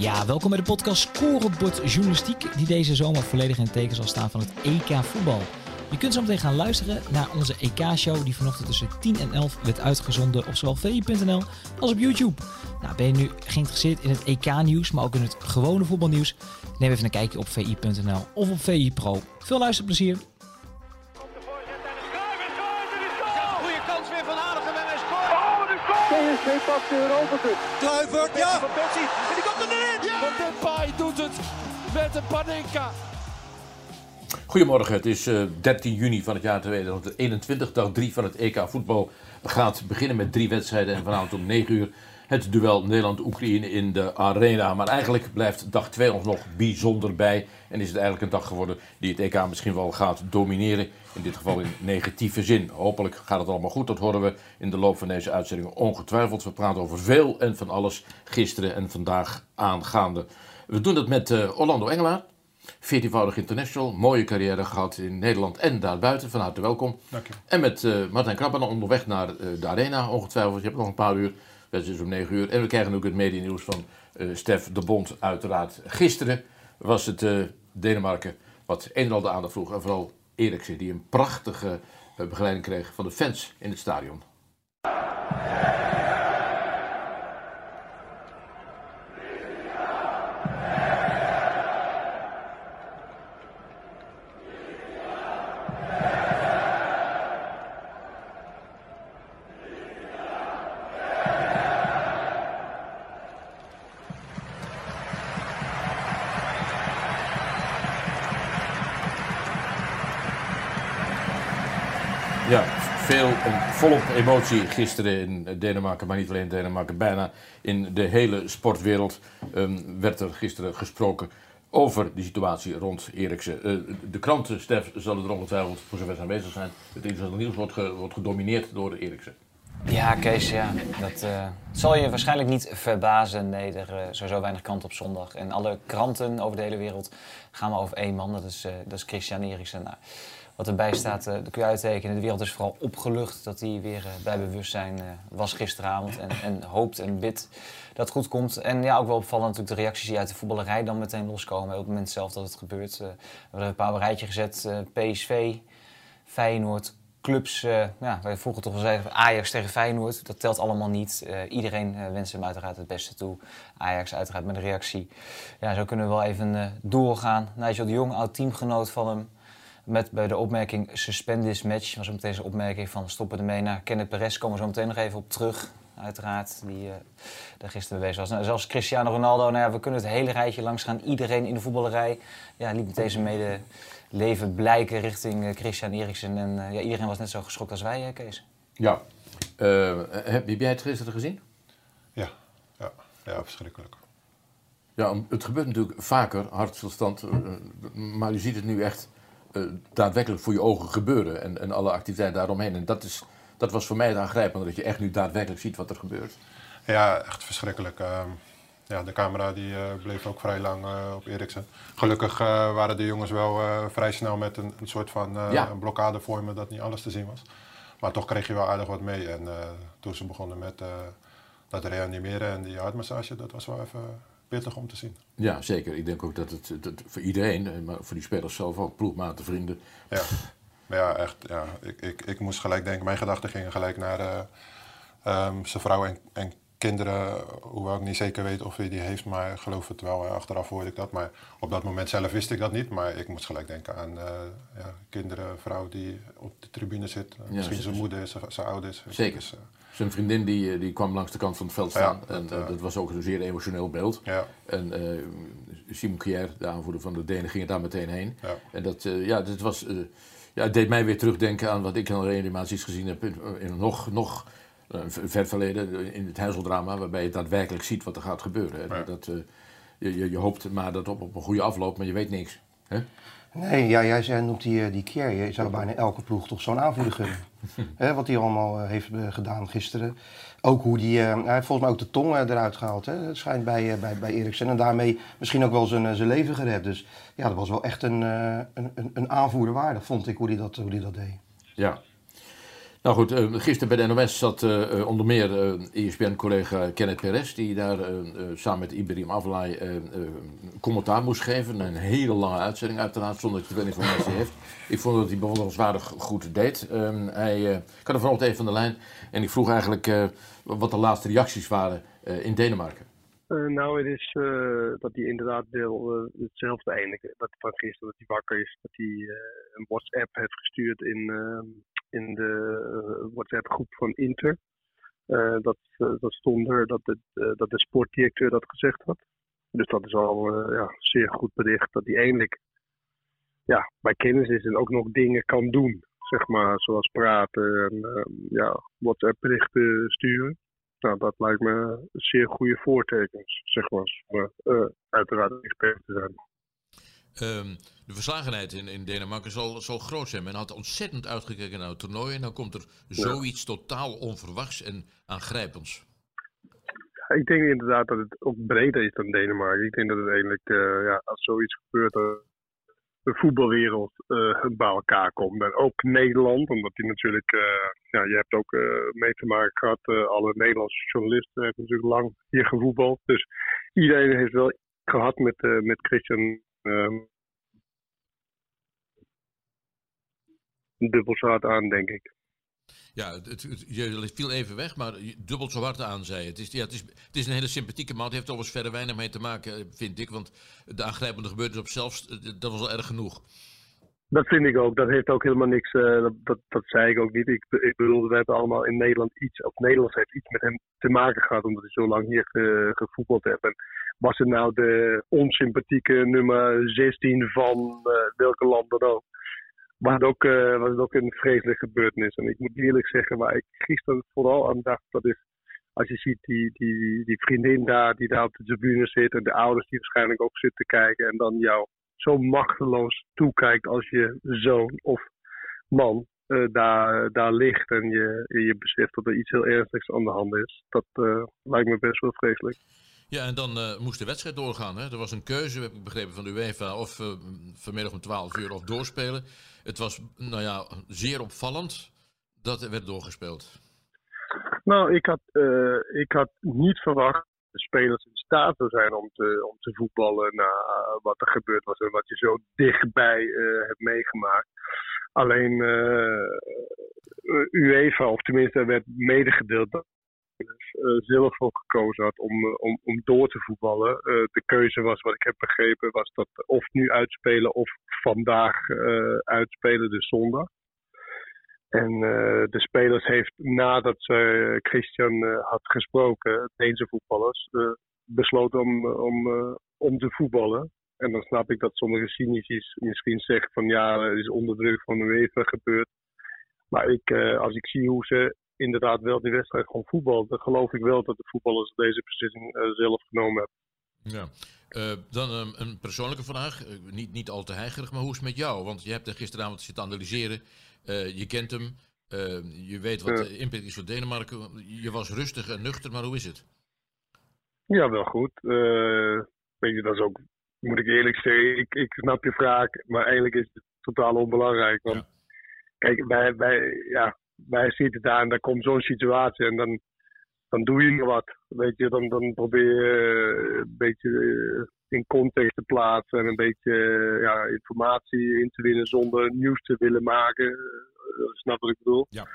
Ja, welkom bij de podcast Scorebord Journalistiek, die deze zomer volledig in het teken zal staan van het EK voetbal. Je kunt zo meteen gaan luisteren naar onze EK-show, die vanochtend tussen 10 en 11 werd uitgezonden op zowel vi.nl als op YouTube. Nou, ben je nu geïnteresseerd in het EK-nieuws, maar ook in het gewone voetbalnieuws? Neem even een kijkje op vi.nl of op VI Pro. Veel luisterplezier! Pakt de Europa Cup. Kluivert, ja. Want Depay doet het met een Panenka. Goedemorgen, het is eh, 13 juni van het jaar 2021, dag 3 van het EK voetbal. gaat beginnen met drie wedstrijden en vanavond om 9 uur het duel Nederland-Oekraïne in de arena. Maar eigenlijk blijft dag 2 ons nog bijzonder bij en is het eigenlijk een dag geworden die het EK misschien wel gaat domineren. In dit geval in negatieve zin. Hopelijk gaat het allemaal goed, dat horen we in de loop van deze uitzending ongetwijfeld. We praten over veel en van alles gisteren en vandaag aangaande. We doen dat met eh, Orlando Engelaar. 14-voudig international, mooie carrière gehad in Nederland en daarbuiten. Van harte welkom. Dank je. En met eh, Martijn Krabben onderweg naar eh, de arena, ongetwijfeld. Je hebt nog een paar uur, het is om 9 uur. En we krijgen ook het medienieuws van eh Stef de Bond, uiteraard. Gisteren was het eh, Denemarken wat een en al de aandacht vroeg. En vooral Eriksen, die een prachtige eh, begeleiding kreeg van de fans in het stadion. Ja, veel volop emotie gisteren in Denemarken, maar niet alleen in Denemarken, bijna in de hele sportwereld ehm, werd er gisteren gesproken over die situatie rond Eriksen. Eh, de kranten, Stef, zullen er ongetwijfeld voor zover aanwezig zijn. Het internationale nieuws wordt, wordt gedomineerd door Eriksen. Ja, Kees, ja. Dat eh, zal je waarschijnlijk niet verbazen. Nee, er is sowieso weinig kant op zondag. En alle kranten over de hele wereld gaan maar over één man. Dat is, dat is Christian Eriksen. Nou, wat erbij staat, eh dat kun je uittekenen. De wereld is vooral opgelucht dat hij weer eh, bij bewustzijn eh, was gisteravond. En, en hoopt en bidt dat het goed komt. En ja, ook wel opvallend natuurlijk de reacties die uit de voetballerij dan meteen loskomen. Op het moment zelf dat het gebeurt. We hebben een paar rijtje gezet. PSV, Feyenoord, clubs, ja, wij vroeger toch wel zeiden Ajax tegen Feyenoord, dat telt allemaal niet. Iedereen wenst hem uiteraard het beste toe. Ajax uiteraard met een reactie. Ja, zo kunnen we wel even doorgaan. Nigel de Jong, oud teamgenoot van hem, met bij de opmerking suspend this match, was ook meteen zijn opmerking van stoppen ermee naar Kenneth Perez, komen we zo meteen nog even op terug. Uiteraard, die eh, daar gisteren bezig was. Nou, zelfs Cristiano Ronaldo, nou ja, we kunnen het hele rijtje langs gaan. Iedereen in de voetballerij ja, liet meteen zijn mede leven blijken richting eh, Christian Eriksen. En eh, ja, iedereen was net zo geschokt als wij, hè, Kees. Ja. Eh, heb, heb jij het gisteren gezien? Ja, ja, ja verschrikkelijk. Ja, het gebeurt natuurlijk vaker, hartstilstand, maar je ziet het nu echt eh, daadwerkelijk voor je ogen gebeuren en, en alle activiteiten daaromheen. En dat, is, dat was voor mij het aangrijpende, dat je echt nu daadwerkelijk ziet wat er gebeurt. Ja, echt verschrikkelijk. Ehm, ja, de camera die, eh, bleef ook vrij lang eh, op Eriksen. Gelukkig waren de jongens wel vrij snel met een, een soort van Ja. een blokkade vormen dat niet alles te zien was. Maar toch kreeg je wel aardig wat mee. En toen ze begonnen met dat reanimeren en die hartmassage, dat was wel even pittig om te zien. Ja, zeker. Ik denk ook dat het, dat voor iedereen, eh, maar voor die spelers zelf ook, ploegmaten, vrienden. Ja, ja, echt. Ja. Ik, ik, ik moest gelijk denken, mijn gedachten gingen gelijk naar eh, ehm, zijn vrouw en, en kinderen. Hoewel ik niet zeker weet of hij die heeft, maar geloof het wel. Achteraf hoorde ik dat. Maar op dat moment zelf wist ik dat niet. Maar ik moest gelijk denken aan eh, ja, kinderen, vrouw die op de tribune zit. Misschien zijn moeder, zijn, zijn ouders. Zeker. Dus, Zijn vriendin die, eh, die kwam langs de kant van het veld staan. Ja, en dat, eh, eh, dat was ook een zeer emotioneel beeld. ja, En Simon Kier, de aanvoerder van de Denen, ging er daar meteen heen. ja. En dat, ja, dat was, ja, het deed mij weer terugdenken aan wat ik in reanimaties gezien heb in, nog, nog ver verleden, in het huizeldrama, waarbij je daadwerkelijk ziet wat er gaat gebeuren. Dat, je, je, je hoopt maar dat op, op een goede afloop, maar je weet niks. Hè? Nee, ja, jij zei, noemt die, eh, die keer. Je zou bijna elke ploeg toch zo'n aanvoerder gunnen. Wat hij allemaal eh, heeft eh, gedaan gisteren. Ook hoe die, hij heeft volgens mij ook de tong eruit gehaald. Hè. Het schijnt bij, bij, bij Eriksen. En daarmee misschien ook wel zijn, zijn leven gered. Dus ja, dat was wel echt een, een, een, een aanvoerder waardig, vond ik, hoe hij dat, hoe die dat deed. Ja. Nou goed, uh, gisteren bij de NOS zat uh, onder meer ESPN-collega Kenneth Perez, die daar samen met Ibrahim Afellay commentaar moest geven. Een hele lange uitzending uiteraard, zonder dat je veel informatie heeft. Ik vond dat hij bewonderenswaardig goed deed. Ehm, hij, ik had er vanochtend even van de lijn en ik vroeg eigenlijk wat de laatste reacties waren in Denemarken. nou, het is dat hij inderdaad wil hetzelfde eindigen. Dat van gisteren dat hij wakker is, dat hij een WhatsApp heeft gestuurd in ehm, in de eh, WhatsApp-groep van Inter. Eh, dat, eh, dat stond er dat, het, dat de sportdirecteur dat gezegd had. Dus dat is al ja, zeer goed bericht dat hij eindelijk ja, bij kennis is en ook nog dingen kan doen. Zeg maar, zoals praten en ja, WhatsApp-berichten sturen. Nou, dat lijkt me zeer goede voortekens, zeg maar, om uh, uiteraard expert te zijn. Um, de verslagenheid in, in Denemarken zal, zal groot zijn. Men had ontzettend uitgekeken naar het toernooi en dan komt er zoiets totaal onverwachts en aangrijpends. ik denk inderdaad dat het ook breder is dan Denemarken. Ik denk dat het eigenlijk, uh, ja, als zoiets gebeurt, uh, de voetbalwereld uh, bij elkaar komt. En ook Nederland, omdat die natuurlijk, ja, je hebt ook mee te maken gehad, alle Nederlandse journalisten hebben natuurlijk lang hier gevoetbald. Dus iedereen heeft wel gehad met, met Christian um, dubbel zo hard aan, denk ik. Ja, het, het, je viel even weg, maar dubbel zo hard aan, zei het is, ja, het, is, het is een hele sympathieke man. Het heeft overigens verder weinig mee te maken, vind ik. Want de aangrijpende gebeurtenis op zelfs, dat was al erg genoeg. Dat vind ik ook. Dat heeft ook helemaal niks. Uh, dat, dat, zei ik ook niet. Ik, ik bedoel, we hebben allemaal in Nederland iets. Of Nederland heeft iets met hem te maken gehad. Omdat hij zo lang hier ge, gevoetbald heeft. En was het nou de onsympathieke nummer 16 van uh, welke land dan ook? Was het, ook, uh, was het ook een vreselijke gebeurtenis. En ik moet eerlijk zeggen, waar ik gisteren vooral aan dacht, dat is als je ziet die, die, die vriendin daar, die daar op de tribune zit, en de ouders die waarschijnlijk ook zitten kijken, en dan jou zo machteloos toekijkt als je zoon of man uh, daar, daar ligt en je, je beseft dat er iets heel ernstigs aan de hand is. Dat uh, lijkt me best wel vreselijk. Ja, en dan uh, moest de wedstrijd doorgaan. Hè? Er was een keuze, heb ik begrepen, van de UEFA. Of vanmiddag om 12 uur of doorspelen. Het was, nou ja, zeer opvallend dat er werd doorgespeeld. Nou, ik had, ik had niet verwacht de spelers in staat zou zijn om te, om te voetballen na wat er gebeurd was en wat je zo dichtbij hebt meegemaakt. Alleen UEFA, of tenminste er werd medegedeeld dat uh, zelf voor gekozen had om, eh, om, om door te voetballen. Uh, de keuze was, wat ik heb begrepen, was dat of nu uitspelen of vandaag uh, uitspelen, dus zondag. En de spelers heeft nadat ze Christian had gesproken, Deense voetballers, besloten om, om, om te voetballen. En dan snap ik dat sommige cynici misschien zeggen van ja, het is onder druk van de UEFA gebeurd. Maar ik, als ik zie hoe ze inderdaad wel die wedstrijd gewoon voetbal. Dan geloof ik wel dat de voetballers deze beslissing zelf genomen hebben. Ja. Dan um, een persoonlijke vraag, niet, niet al te heigerig, maar hoe is het met jou? Want je hebt er gisteravond zitten analyseren, je kent hem, je weet wat de impact is voor Denemarken. Je was rustig en nuchter, maar hoe is het? Ja, wel goed. weet je, dat is ook, moet ik eerlijk zeggen, ik, ik snap je vraag, maar eigenlijk is het totaal onbelangrijk. Want kijk, bij, bij, ja, wij zitten het daar en dan komt zo'n situatie en dan, dan doe je wat. Weet je, dan, dan probeer je eh, een beetje eh, in context te plaatsen en een beetje eh, ja, informatie in te winnen zonder nieuws te willen maken. snap wat ik bedoel? Ja.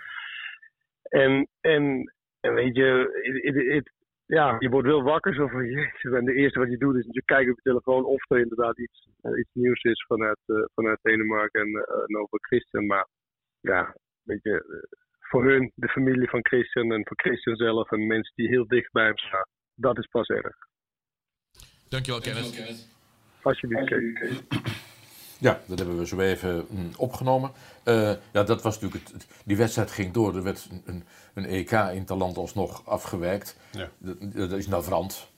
En, en, en weet je, ja, je wordt wel wakker zo van jezus. En de eerste wat je doet is natuurlijk kijken op je telefoon of er inderdaad iets, iets nieuws is vanuit, vanuit Denemarken en, en over Christian. Maar ja, beetje, eh, voor hun, de familie van Christian en voor Christian zelf en mensen die heel dicht bij hem staan. Dat is pas erg. Dankjewel, Kenneth. Alsjeblieft, Ja, dat hebben we zo even mm, opgenomen. Uh, ja, dat was natuurlijk het, die wedstrijd ging door. Er werd een, een EK in Talant alsnog afgewerkt. Ja. Dat, dat is navrant.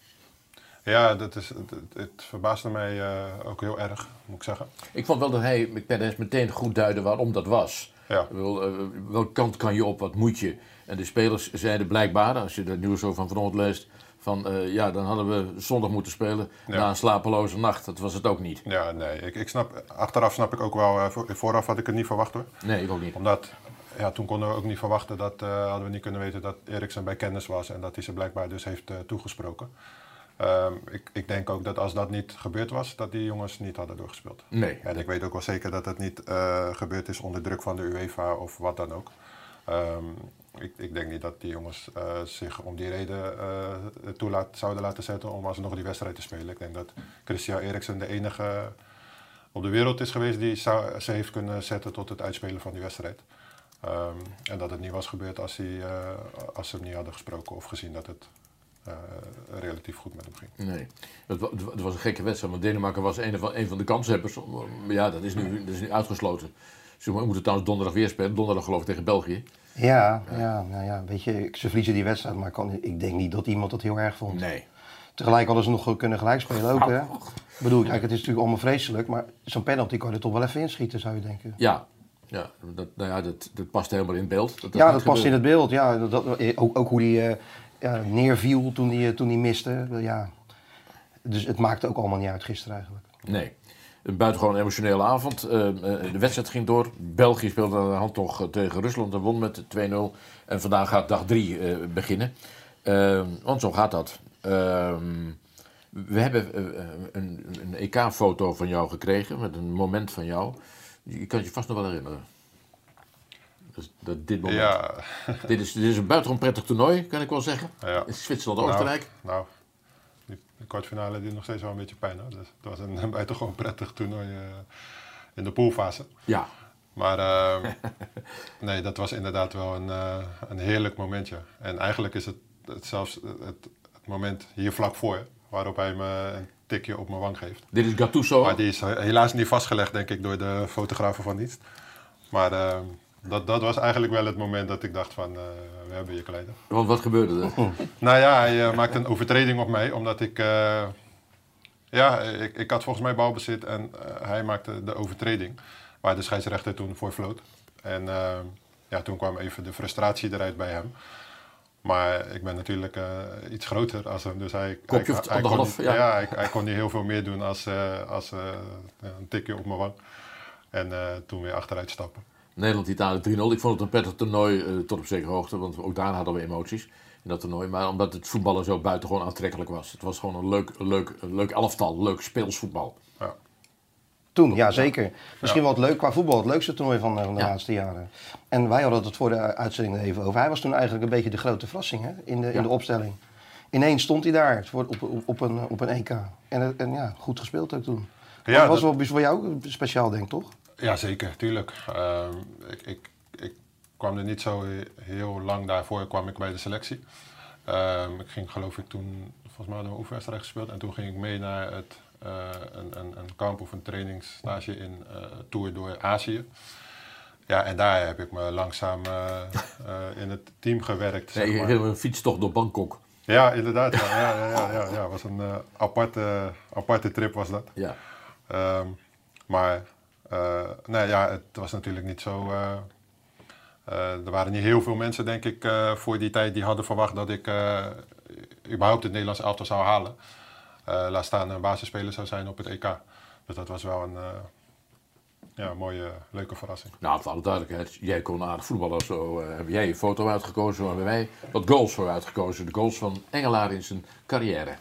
Ja, dat is, het, het verbaasde mij uh, ook heel erg, moet ik zeggen. Ik vond wel dat hij meteen goed duidde waarom dat was. Ja. Wel, uh, welke kant kan je op, wat moet je? En de spelers zeiden blijkbaar, als je dat nieuws zo van vanochtend leest, van uh, ja, dan hadden we zondag moeten spelen na een slapeloze nacht. Dat was het ook niet. Ja, nee. Ik, ik snap, achteraf snap ik ook wel, uh, vooraf had ik het niet verwacht hoor. Nee, ik ook niet. Omdat ja, toen konden we ook niet verwachten dat, eh, hadden we niet kunnen weten dat Eriksen bij kennis was en dat hij ze blijkbaar dus heeft eh, toegesproken. Ehm, ik, ik denk ook dat als dat niet gebeurd was, dat die jongens niet hadden doorgespeeld. Nee. En ik weet ook wel zeker dat het niet eh, gebeurd is onder druk van de UEFA of wat dan ook. Ehm, ik, ik denk niet dat die jongens eh, zich om die reden eh, toe laat, zouden laten zetten om alsnog die wedstrijd te spelen. Ik denk dat Christian Eriksen de enige op de wereld is geweest die zou, ze heeft kunnen zetten tot het uitspelen van die wedstrijd. Ehm, en dat het niet was gebeurd als, hij, als ze hem niet hadden gesproken of gezien dat het eh, relatief goed met hem ging. Nee, het, wa- het was een gekke wedstrijd, want Denemarken was een van, een van de kanshebbers. Maar ja, dat is nu, dat is nu uitgesloten. Ze mo- moeten trouwens donderdag weer spelen. Donderdag geloof ik tegen België. Ja, ja, nou ja, weet je, ze verliezen die wedstrijd, maar kan, ik denk niet dat iemand dat heel erg vond. Nee. Tegelijk hadden ze nog kunnen gelijk spelen ook, hè? Ik bedoel, kijk, het is natuurlijk allemaal vreselijk, maar zo'n penalty kan je er toch wel even inschieten, zou je denken. Ja, ja, dat, nou ja dat, dat past helemaal in beeld. Dat, Ja, dat past in het beeld. Ja, dat, dat- ook, ook hoe hij eh, ja, neerviel toen hij, toen hij miste. Ja. Dus het maakte ook allemaal niet uit gisteren eigenlijk. Nee. Een buitengewoon emotionele avond. Eh, eh, de wedstrijd ging door. België speelde aan de hand toch eh, tegen Rusland en won met 2-0. En vandaag gaat dag 3 beginnen. Eh, want zo gaat dat. Ehm, we hebben eh, een, een EK-foto van jou gekregen met een moment van jou. Je kan het je vast nog wel herinneren. Dat, dit moment. Ja, Dit, is, dit is een buitengewoon prettig toernooi, kan ik wel zeggen. Ja. In Zwitserland-Oostenrijk. Nou, nou, die, de kwartfinale deed nog steeds wel een beetje pijn. Hoor. Dus het was een, een buitengewoon prettig toernooi eh, in de poolfase. Ja. Maar eh, nee, dat was inderdaad wel een, eh, een heerlijk momentje. En eigenlijk is het, het zelfs het, het moment hier vlak voor, waarop hij me een tikje op mijn wang geeft. Dit is Gattuso. Maar die is helaas niet vastgelegd, denk ik, door de fotografen van dienst. Maar eh, dat, dat was eigenlijk wel het moment dat ik dacht van, eh, we hebben je kleider. Want wat gebeurde er? Nou ja, hij eh, maakte een overtreding op mij, omdat ik... eh, ja, ik, ik had volgens mij balbezit en hij maakte de overtreding. Waar de scheidsrechter toen voor floot. En ja, toen kwam even de frustratie eruit bij hem. Maar ik ben natuurlijk iets groter als hem, dus hij, Kopje hij, kon, niet- ja. ja, hij, hij kon niet heel veel meer doen als, als een tikje op mijn wang. En toen weer achteruit stappen. Nederland-Italië 3-0. Ik vond het een prettig toernooi eh, tot op zekere hoogte, want ook daar hadden we emoties in dat toernooi. Maar omdat het voetballen zo buitengewoon aantrekkelijk was. Het was gewoon een leuk, leuk, leuk elftal, leuk speelsvoetbal. Ja. Toen, ja zeker. Misschien wel het leuk qua voetbal, het leukste toernooi van, eh, van de Ja. laatste jaren. En wij hadden het voor de uitzending er even over. Hij was toen eigenlijk een beetje de grote verrassing hè, in, de, Ja. in de opstelling. Ineens stond hij daar op, op, op, een, op een EK. En, eh, en ja, goed gespeeld ook toen. Ja, dat was wel voor jou speciaal, denk ik, toch? Ja, zeker, tuurlijk. Ehm, ik, ik, ik kwam er niet zo he- heel lang daarvoor kwam ik bij de selectie. Ehm, ik ging geloof ik toen, volgens mij hadden we oefenwedstrijd gespeeld. En toen ging ik mee naar het, eh, een, een, een kamp of een trainingsstage in eh Tour door Azië. Ja, en daar heb ik me langzaam eh, in het team gewerkt. Nee, zeg maar. een fietstocht door Bangkok. Ja, inderdaad. Ja, ja, ja, ja, was een aparte, aparte trip was dat. Ja. Ehm, maar eh, nee, ja, het was natuurlijk niet zo. eh, eh, er waren niet heel veel mensen, denk ik, eh, voor die tijd die hadden verwacht dat ik eh, überhaupt het Nederlands elftal zou halen. Eh, laat staan een basisspeler zou zijn op het EK. Dus dat was wel een eh, ja, mooie, leuke verrassing. Nou, voor alle duidelijkheid, jij kon aardig voetballen. Zo eh, heb jij je foto uitgekozen, zo hebben wij wat goals voor uitgekozen. De goals van Engelaar in zijn carrière.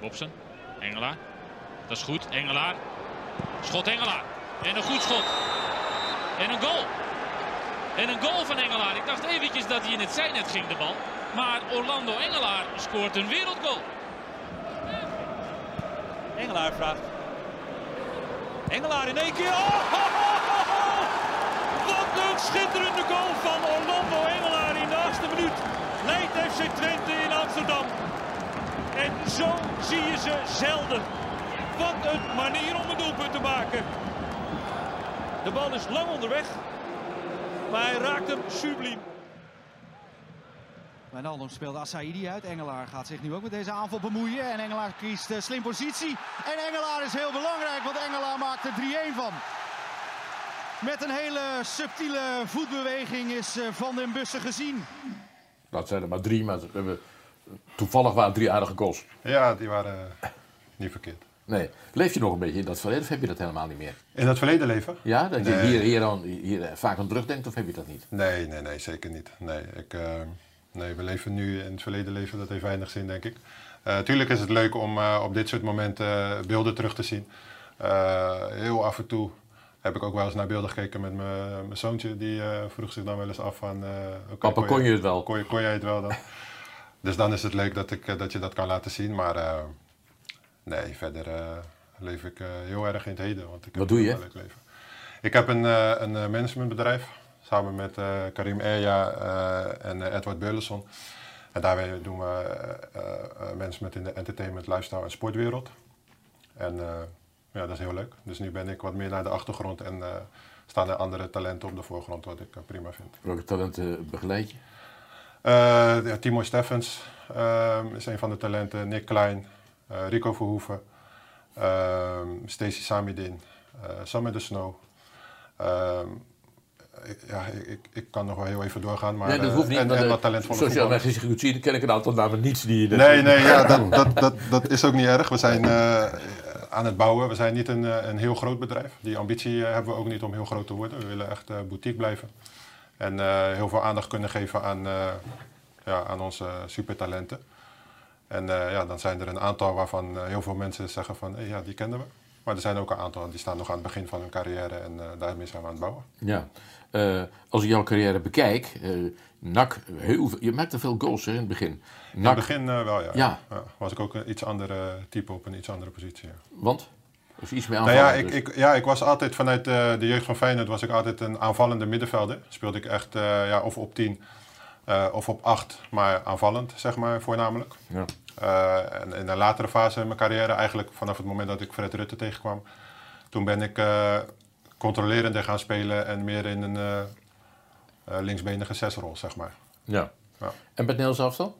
Bobsen, Engelaar. Dat is goed, Engelaar. Schot Engelaar. En een goed schot. En een goal. En een goal van Engelaar. Ik dacht eventjes dat hij in het zijnet ging, de bal. Maar Orlando Engelaar scoort een wereldgoal. Engelaar vraagt. Engelaar in één keer. Oh, ho. Wat een schitterende goal van Orlando Engelaar in de achtste minuut. Leidt FC Twente in Amsterdam. En zo zie je ze zelden. Wat een manier om een doelpunt te maken. De bal is lang onderweg. Maar hij raakt hem subliem. Wijnaldum speelt Assaidi uit. Engelaar gaat zich nu ook met deze aanval bemoeien. En Engelaar kiest eh, slim positie. En Engelaar is heel belangrijk, want Engelaar maakt er 3-1 van. Met een hele subtiele voetbeweging is eh, Van den Bussen gezien. Het zijn er maar drie, maar we hebben, toevallig waren het drie aardige goals. Ja, die waren eh, niet verkeerd. Nee. Leef je nog een beetje in dat verleden of heb je dat helemaal niet meer? In het verleden leven? Ja, dat je Nee. hier, hier, aan, hier vaak aan terugdenkt of heb je dat niet? Nee, nee, nee, zeker niet. Nee, ik, eh, nee, we leven nu in het verleden leven, dat heeft weinig zin, denk ik. Eh tuurlijk is het leuk om eh, op dit soort momenten beelden terug te zien. Heel af en toe heb ik ook wel eens naar beelden gekeken met mijn zoontje. Die vroeg zich dan wel eens af van... Papa, kon je het wel? Kon je, kon jij het wel dan? dus dan is het leuk dat, ik, dat je dat kan laten zien. Maar nee, verder eh, leef ik eh, heel erg in het heden. Want ik heb Wat doe je? leven. Ik heb een, eh, een managementbedrijf samen met Karim Eja en Edward Burleson. En daarbij doen we management in de entertainment, lifestyle en sportwereld. En ja, dat is heel leuk. Dus nu ben ik wat meer naar de achtergrond en staan er andere talenten op de voorgrond, wat ik prima vind. Welke talenten begeleid je? Ja, Timo Steffens ehm, is een van de talenten. Nick Klein, Rico Verhoeven, ehm Stacey Samidin, eh Sam de Snow. Ehm, ik- ja, ik, ik, ik kan nog wel heel even doorgaan, maar nee, dat eh, hoeft niet. en, en wat talentvolle kunt zien, ken ik een aantal namen niets die... Nee, nee, ja, dat, dat, dat, dat is ook niet erg. We zijn eh, aan het bouwen. We zijn niet een, eh, een heel groot bedrijf. Die ambitie eh, hebben we ook niet om heel groot te worden. We willen echt eh, boutique blijven. En eh, heel veel aandacht kunnen geven aan, eh, ja, aan onze supertalenten. En eh, ja, dan zijn er een aantal waarvan eh, heel veel mensen zeggen van, hey, ja, die kennen we. Maar er zijn ook een aantal die staan nog aan het begin van hun carrière en eh, daarmee zijn we aan het bouwen. Ja. Als ik jouw carrière bekijk, NAC, heel, je maakte veel goals hè, in het begin. In het begin wel, ja. Ja. Was ik ook een iets andere type op een iets andere positie. Ja. Want? Je iets meer Nou ja, ik, ik, ja, ik was altijd vanuit de jeugd van Feyenoord was ik altijd een aanvallende middenvelder. Speelde ik echt ja, of op 10 eh, of op 8, maar aanvallend, zeg maar, voornamelijk. Ja. Eh, en in een latere fase in mijn carrière, eigenlijk vanaf het moment dat ik Fred Rutte tegenkwam, toen ben ik eh controlerender gaan spelen en meer in een linksbenige zesrol, zeg maar. Ja. Ja. En met elftal?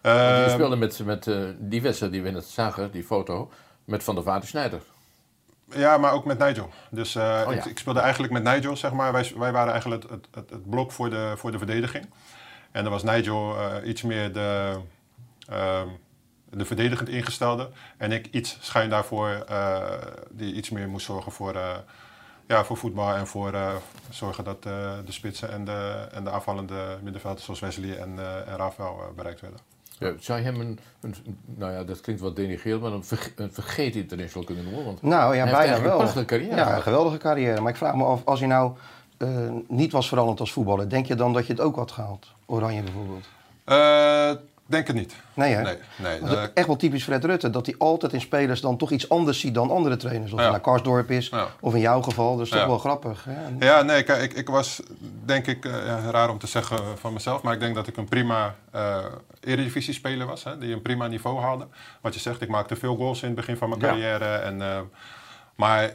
Want je Eh, speelde met, met die wedstrijd die we net zagen, die foto, met Van der Vaart en Snijder. Ja, maar ook met Nigel. Dus eh, Oh, ja. ik, ik speelde eigenlijk met Nigel, zeg maar. Wij, wij waren eigenlijk het, het, het, het blok voor de, voor de verdediging. En dan was Nigel eh, iets meer de, ehm, de verdedigend ingestelde. En ik iets schuin daarvoor, eh, die iets meer moest zorgen voor, ja, voor voetbal. En voor zorgen dat de spitsen en de, en de aanvallende middenvelders zoals Wesley en, en Rafael bereikt werden. Ja, zou je hem een, een, nou ja, dat klinkt wat denigrerend, maar een, verge een vergeten international kunnen noemen? Want Nou ja, bijna wel. een prachtige carrière Ja, een geweldige carrière. Maar ik vraag me af, als hij nou eh, niet was veranderd als voetballer, denk je dan dat je het ook had gehaald? Oranje bijvoorbeeld. Eh, denk het niet. Nee, hè? Nee, nee. Dat is eh, echt wel typisch Fred Rutte, dat hij altijd in spelers dan toch iets anders ziet dan andere trainers. Of Ja. naar Karsdorp is, Ja. of in jouw geval. Dat is toch wel grappig. Hè? Ja, nee, kijk, ik, ik was denk ik, eh, raar om te zeggen van mezelf, maar ik denk dat ik een prima eh eredivisie-speler was, hè, die een prima niveau haalde. Wat je zegt, ik maakte veel goals in het begin van mijn carrière, en, eh, maar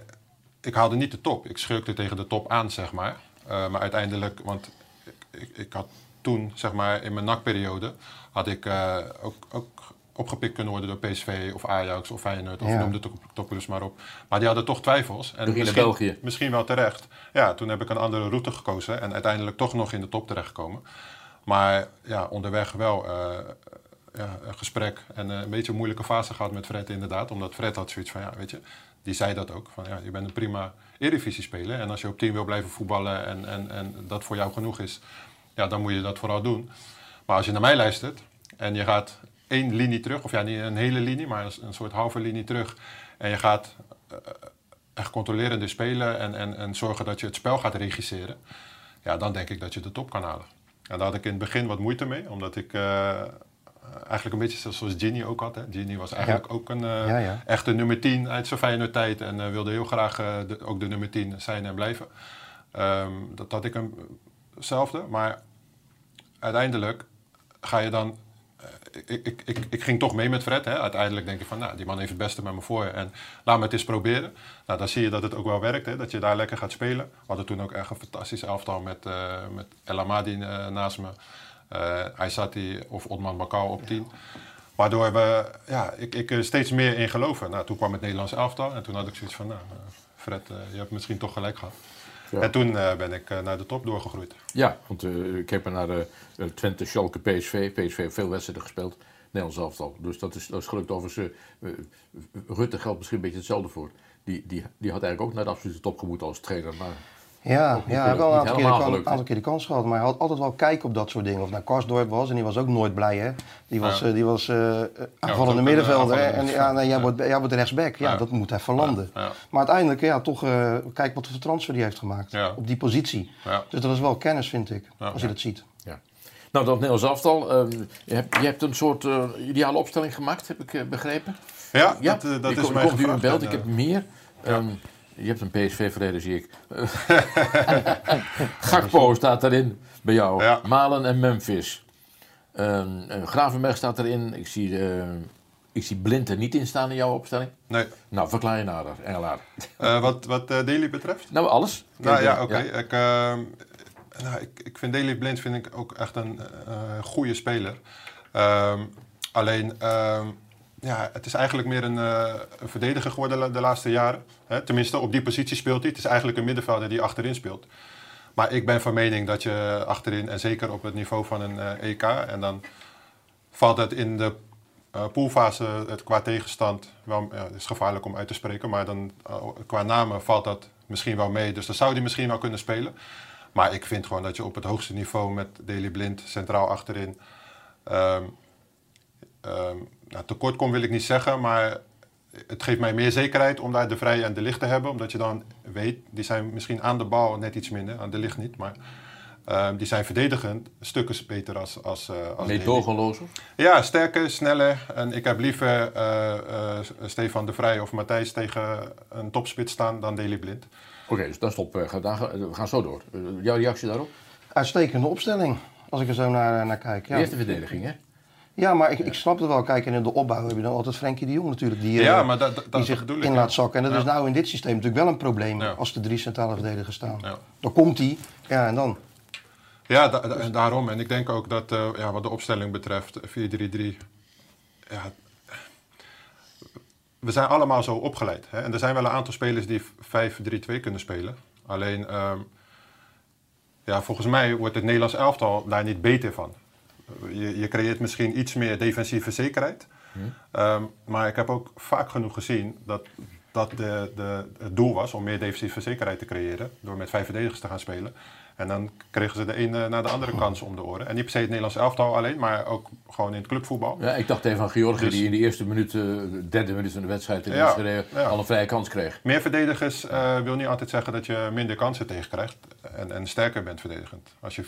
ik haalde niet de top. Ik schurkte tegen de top aan, zeg maar. Eh, maar uiteindelijk, want ik, ik, ik had toen, zeg maar, in mijn NAC-periode, had ik eh, ook, ook opgepikt kunnen worden door PSV of Ajax of Feyenoord, of Ja. noem de toppers maar op. Maar die hadden toch twijfels. En misschien- België. Misschien wel terecht. Ja, toen heb ik een andere route gekozen en uiteindelijk toch nog in de top terechtgekomen. Maar ja, onderweg wel eh, ja, een gesprek en eh, een beetje een moeilijke fase gehad met Fred inderdaad. Omdat Fred had zoiets van, ja, weet je, die zei dat ook. Van, ja, je bent een prima Eredivisie speler en als je op team wil blijven voetballen en, en, en dat voor jou genoeg is, ja, dan moet je dat vooral doen. Maar als je naar mij luistert en je gaat één linie terug, of ja, niet een hele linie, maar een, een soort halve linie terug. En je gaat eh, echt controlerende spelen en, en, en zorgen dat je het spel gaat regisseren. Ja, dan denk ik dat je de top kan halen. En daar had ik in het begin wat moeite mee, omdat ik eh, eigenlijk een beetje zoals Ginny ook had. Hè. Ginny was eigenlijk ook een eh, Ja, ja. echte nummer 10 uit zijn Feyenoord tijd en wilde heel graag de- ook de nummer 10 zijn en blijven. Ehm, dat had ik hem hetzelfde, maar uiteindelijk ga je dan. eh, Ik, ik, ik, ik ging toch mee met Fred. Hè. Uiteindelijk denk ik van, nou, die man heeft het beste met me voor. En laat me het eens proberen. Nou, dan zie je dat het ook wel werkt. Hè, dat je daar lekker gaat spelen. We hadden toen ook echt een fantastisch elftal met, eh met El Amadi eh, naast me. eh Aysati of Otman Bakal op 10. Waardoor we, ja, ik, er steeds meer in geloven. Nou, toen kwam het Nederlands elftal. En toen had ik zoiets van, nou, Fred, je hebt misschien toch gelijk gehad. Ja. En toen eh, ben ik eh, naar de top doorgegroeid. Ja, want eh, ik heb naar Twente, Schalke, PSV. PSV heeft veel wedstrijden gespeeld. Nederlands elftal. Dus dat is, dat is gelukt overigens. Rutte geldt misschien een beetje hetzelfde voor. Die, die, die had eigenlijk ook naar de absolute top gemoeten als trainer. Maar Ja, Ook ja hij heeft gelukt. wel een aantal, keer, de, gelukt, aantal keer de kans gehad. Maar hij had altijd wel kijk op dat soort dingen. Of naar Karsdorp was, en die was ook nooit blij, hè. Die was, Ja. eh, die was eh, ook aanvallende middenvelder. hè. En ja, nee, jij, wordt, jij wordt rechtsback. Ja, Ja. dat moet even landen. Ja, Maar uiteindelijk, ja, toch, eh, kijk wat voor transfer die heeft gemaakt. Ja. Op die positie. ja. Dus dat is wel kennis, vind ik. Ja. als je dat ziet. Nou, dat Nederlands elftal. eh, je, hebt, je hebt een soort ideale opstelling gemaakt, heb ik begrepen. ja, dat, dat ik is kom- mij komt nu in beeld. Ik heb meer. Ehm, je hebt een PSV-verleden, zie ik. Gakpo staat erin bij jou. Ja. Malen en Memphis. Eh, Gravenberg staat erin. Ik zie, eh, ik zie Blind er niet in staan in jouw opstelling. Nee. Nou, verklaar je nader, Engelaar. Eh, wat wat eh Daily betreft? Nou, alles. Nou ja, oké. Ik, ehm, nou, ik, ik vind Daley Blind vind ik ook echt een goede speler. Ehm, alleen, ja, het is eigenlijk meer een, eh, verdediger geworden de, laatste jaren. Hè? Tenminste, op die positie speelt hij. Het is eigenlijk een middenvelder die achterin speelt. Maar ik ben van mening dat je achterin, en zeker op het niveau van een eh, EK, en dan valt het in de eh, poolfase het qua tegenstand wel, het is gevaarlijk om uit te spreken, maar dan qua namen valt dat misschien wel mee. Dus dan zou hij misschien wel kunnen spelen. Maar ik vind gewoon dat je op het hoogste niveau met Daley Blind centraal achterin ehm, ehm, nou, tekort komt wil ik niet zeggen, maar het geeft mij meer zekerheid om daar de vrije en de licht te hebben. Omdat je dan weet, die zijn misschien aan de bal net iets minder, aan de licht niet. Maar ehm, die zijn verdedigend stukken beter als, als, eh als. Meedogenlozer. Ja, sterker, sneller. En ik heb liever eh, eh, Stefan de Vrij of Matthijs tegen een topspits staan dan Daley Blind. Oké, dus dan stop. we gaan zo door. Jouw reactie daarop? Uitstekende opstelling. Als ik er zo naar, naar kijk. Ja. Eerste verdediging, hè? Ja, maar ik, ik snap het wel. Kijk, en in de opbouw heb je dan altijd Frenkie de Jong natuurlijk. Die, eh, Ja, maar dat, dat, die dat zich in laat zakken. En dat Ja. is nou in dit systeem natuurlijk wel een probleem als de drie centrale verdedigers staan. Dan komt hij, ja, en dan. Ja, da- da- en daarom. En ik denk ook dat eh, ja, wat de opstelling betreft, 4-3-3. Ja, we zijn allemaal zo opgeleid. Hè? En er zijn wel een aantal spelers die 5-3-2 kunnen spelen. Alleen, ehm, ja, volgens mij wordt het Nederlands elftal daar niet beter van. Je, je creëert misschien iets meer defensieve zekerheid. Ehm, maar ik heb ook vaak genoeg gezien dat dat de, de, het doel was om meer defensieve zekerheid te creëren. Door met vijf verdedigers te gaan spelen. En dan kregen ze de ene na de andere kans om de oren. En niet per se het Nederlands elftal alleen, maar ook gewoon in het clubvoetbal. Ja, ik dacht even aan Georgië, Dus- die in de eerste minuut, eh, de derde minuut van de wedstrijd in Ja, Enschede ja. al een vrije kans kreeg. Meer verdedigers eh, wil niet altijd zeggen dat je minder kansen tegenkrijgt en, en sterker bent verdedigend. Als je 4-3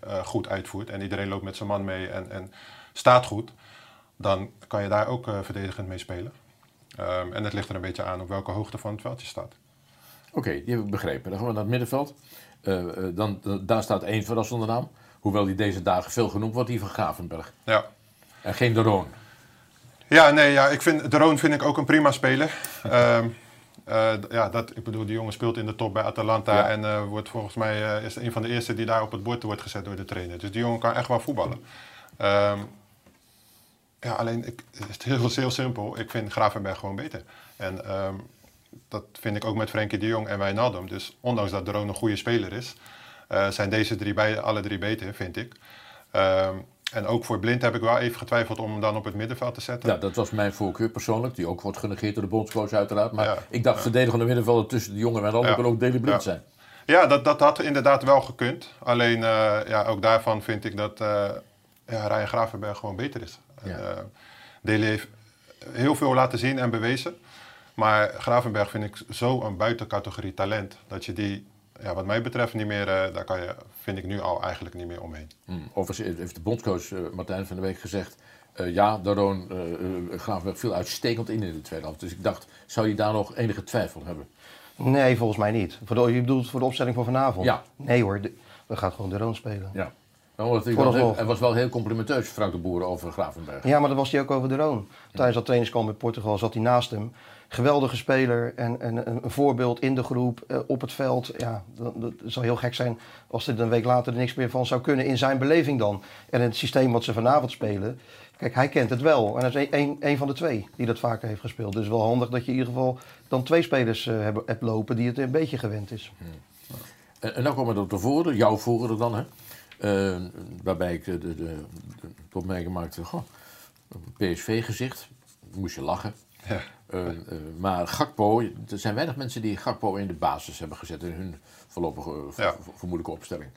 eh, goed uitvoert en iedereen loopt met zijn man mee en, en staat goed, dan kan je daar ook eh, verdedigend mee spelen. Ehm, en het ligt er een beetje aan op welke hoogte van het veld je staat. Oké, die heb ik begrepen. Dan gaan we naar het middenveld. Eh, eh, dan, daar staat één verrassende naam. Hoewel die deze dagen veel genoemd wordt, die van Gravenberg. Ja. En geen de Roon. Ja, nee, ja, ik vind, de Roon vind ik ook een prima speler. Ehm, eh, ja, dat, ik bedoel, die jongen speelt in de top bij Atalanta Ja. en wordt volgens mij is een van de eerste die daar op het bord wordt gezet door de trainer. Dus die jongen kan echt wel voetballen. Ehm, ja, alleen ik, het is heel, heel simpel. Ik vind Gravenberg gewoon beter. En ehm, dat vind ik ook met Frenkie de Jong en Wijnaldum. Dus ondanks dat de Roon een goede speler is, eh, zijn deze drie bij, alle drie beter, vind ik. Ehm, en ook voor Blind heb ik wel even getwijfeld om hem dan op het middenveld te zetten. Ja, dat was mijn voorkeur persoonlijk. Die ook wordt genegeerd door de bondscoach uiteraard. Maar Ja. ik dacht verdedigende middenvelder tussen de jongen en andere Ja. kan ook Deli Blind Ja. zijn. Ja, dat, dat had inderdaad wel gekund. Alleen eh, ja, ook daarvan vind ik dat eh ja, Ryan Gravenberg gewoon beter is. Ja. En, Dele heeft heel veel laten zien en bewezen. Maar Gravenberg vind ik zo een buitencategorie talent. Dat je die, ja, wat mij betreft, niet meer, eh, daar kan je, vind ik nu al eigenlijk niet meer omheen. Hmm. Overigens heeft de bondscoach eh, Martijn van der Week gezegd... eh, ja, de Roon eh, eh, Gravenberg viel uitstekend in in de tweede helft. Dus ik dacht, zou hij daar nog enige twijfel hebben? Nee, volgens mij niet. Voor de, je bedoelt voor de opstelling van vanavond? Ja. Nee hoor, de- we gaan gewoon de Roon spelen. Ja. Nou, hij, was wel heel complimenteus, Frank de Boer, over Gravenberg. Ja, maar dat was hij ook over de Roon. Tijdens dat trainingskamp in Portugal zat hij naast hem. Geweldige speler en, en een, een voorbeeld in de groep, eh, op het veld. Ja, dat, dat zou heel gek zijn als er een week later er niks meer van zou kunnen in zijn beleving dan. En in het systeem wat ze vanavond spelen. Kijk, hij kent het wel. En hij is een, een, een van de twee die dat vaker heeft gespeeld. Dus wel handig dat je in ieder geval dan twee spelers eh, hebt, hebt lopen die het een beetje gewend is. En, en dan komen er de voren, jouw voren dan, hè? Eh, waarbij ik de, de, de, de opmerking maakte, goh, PSV-gezicht, moest je lachen. Ja. Eh, eh, maar Gakpo, er zijn weinig mensen die Gakpo in de basis hebben gezet in hun voorlopige eh, Ja. vermoedelijke opstelling.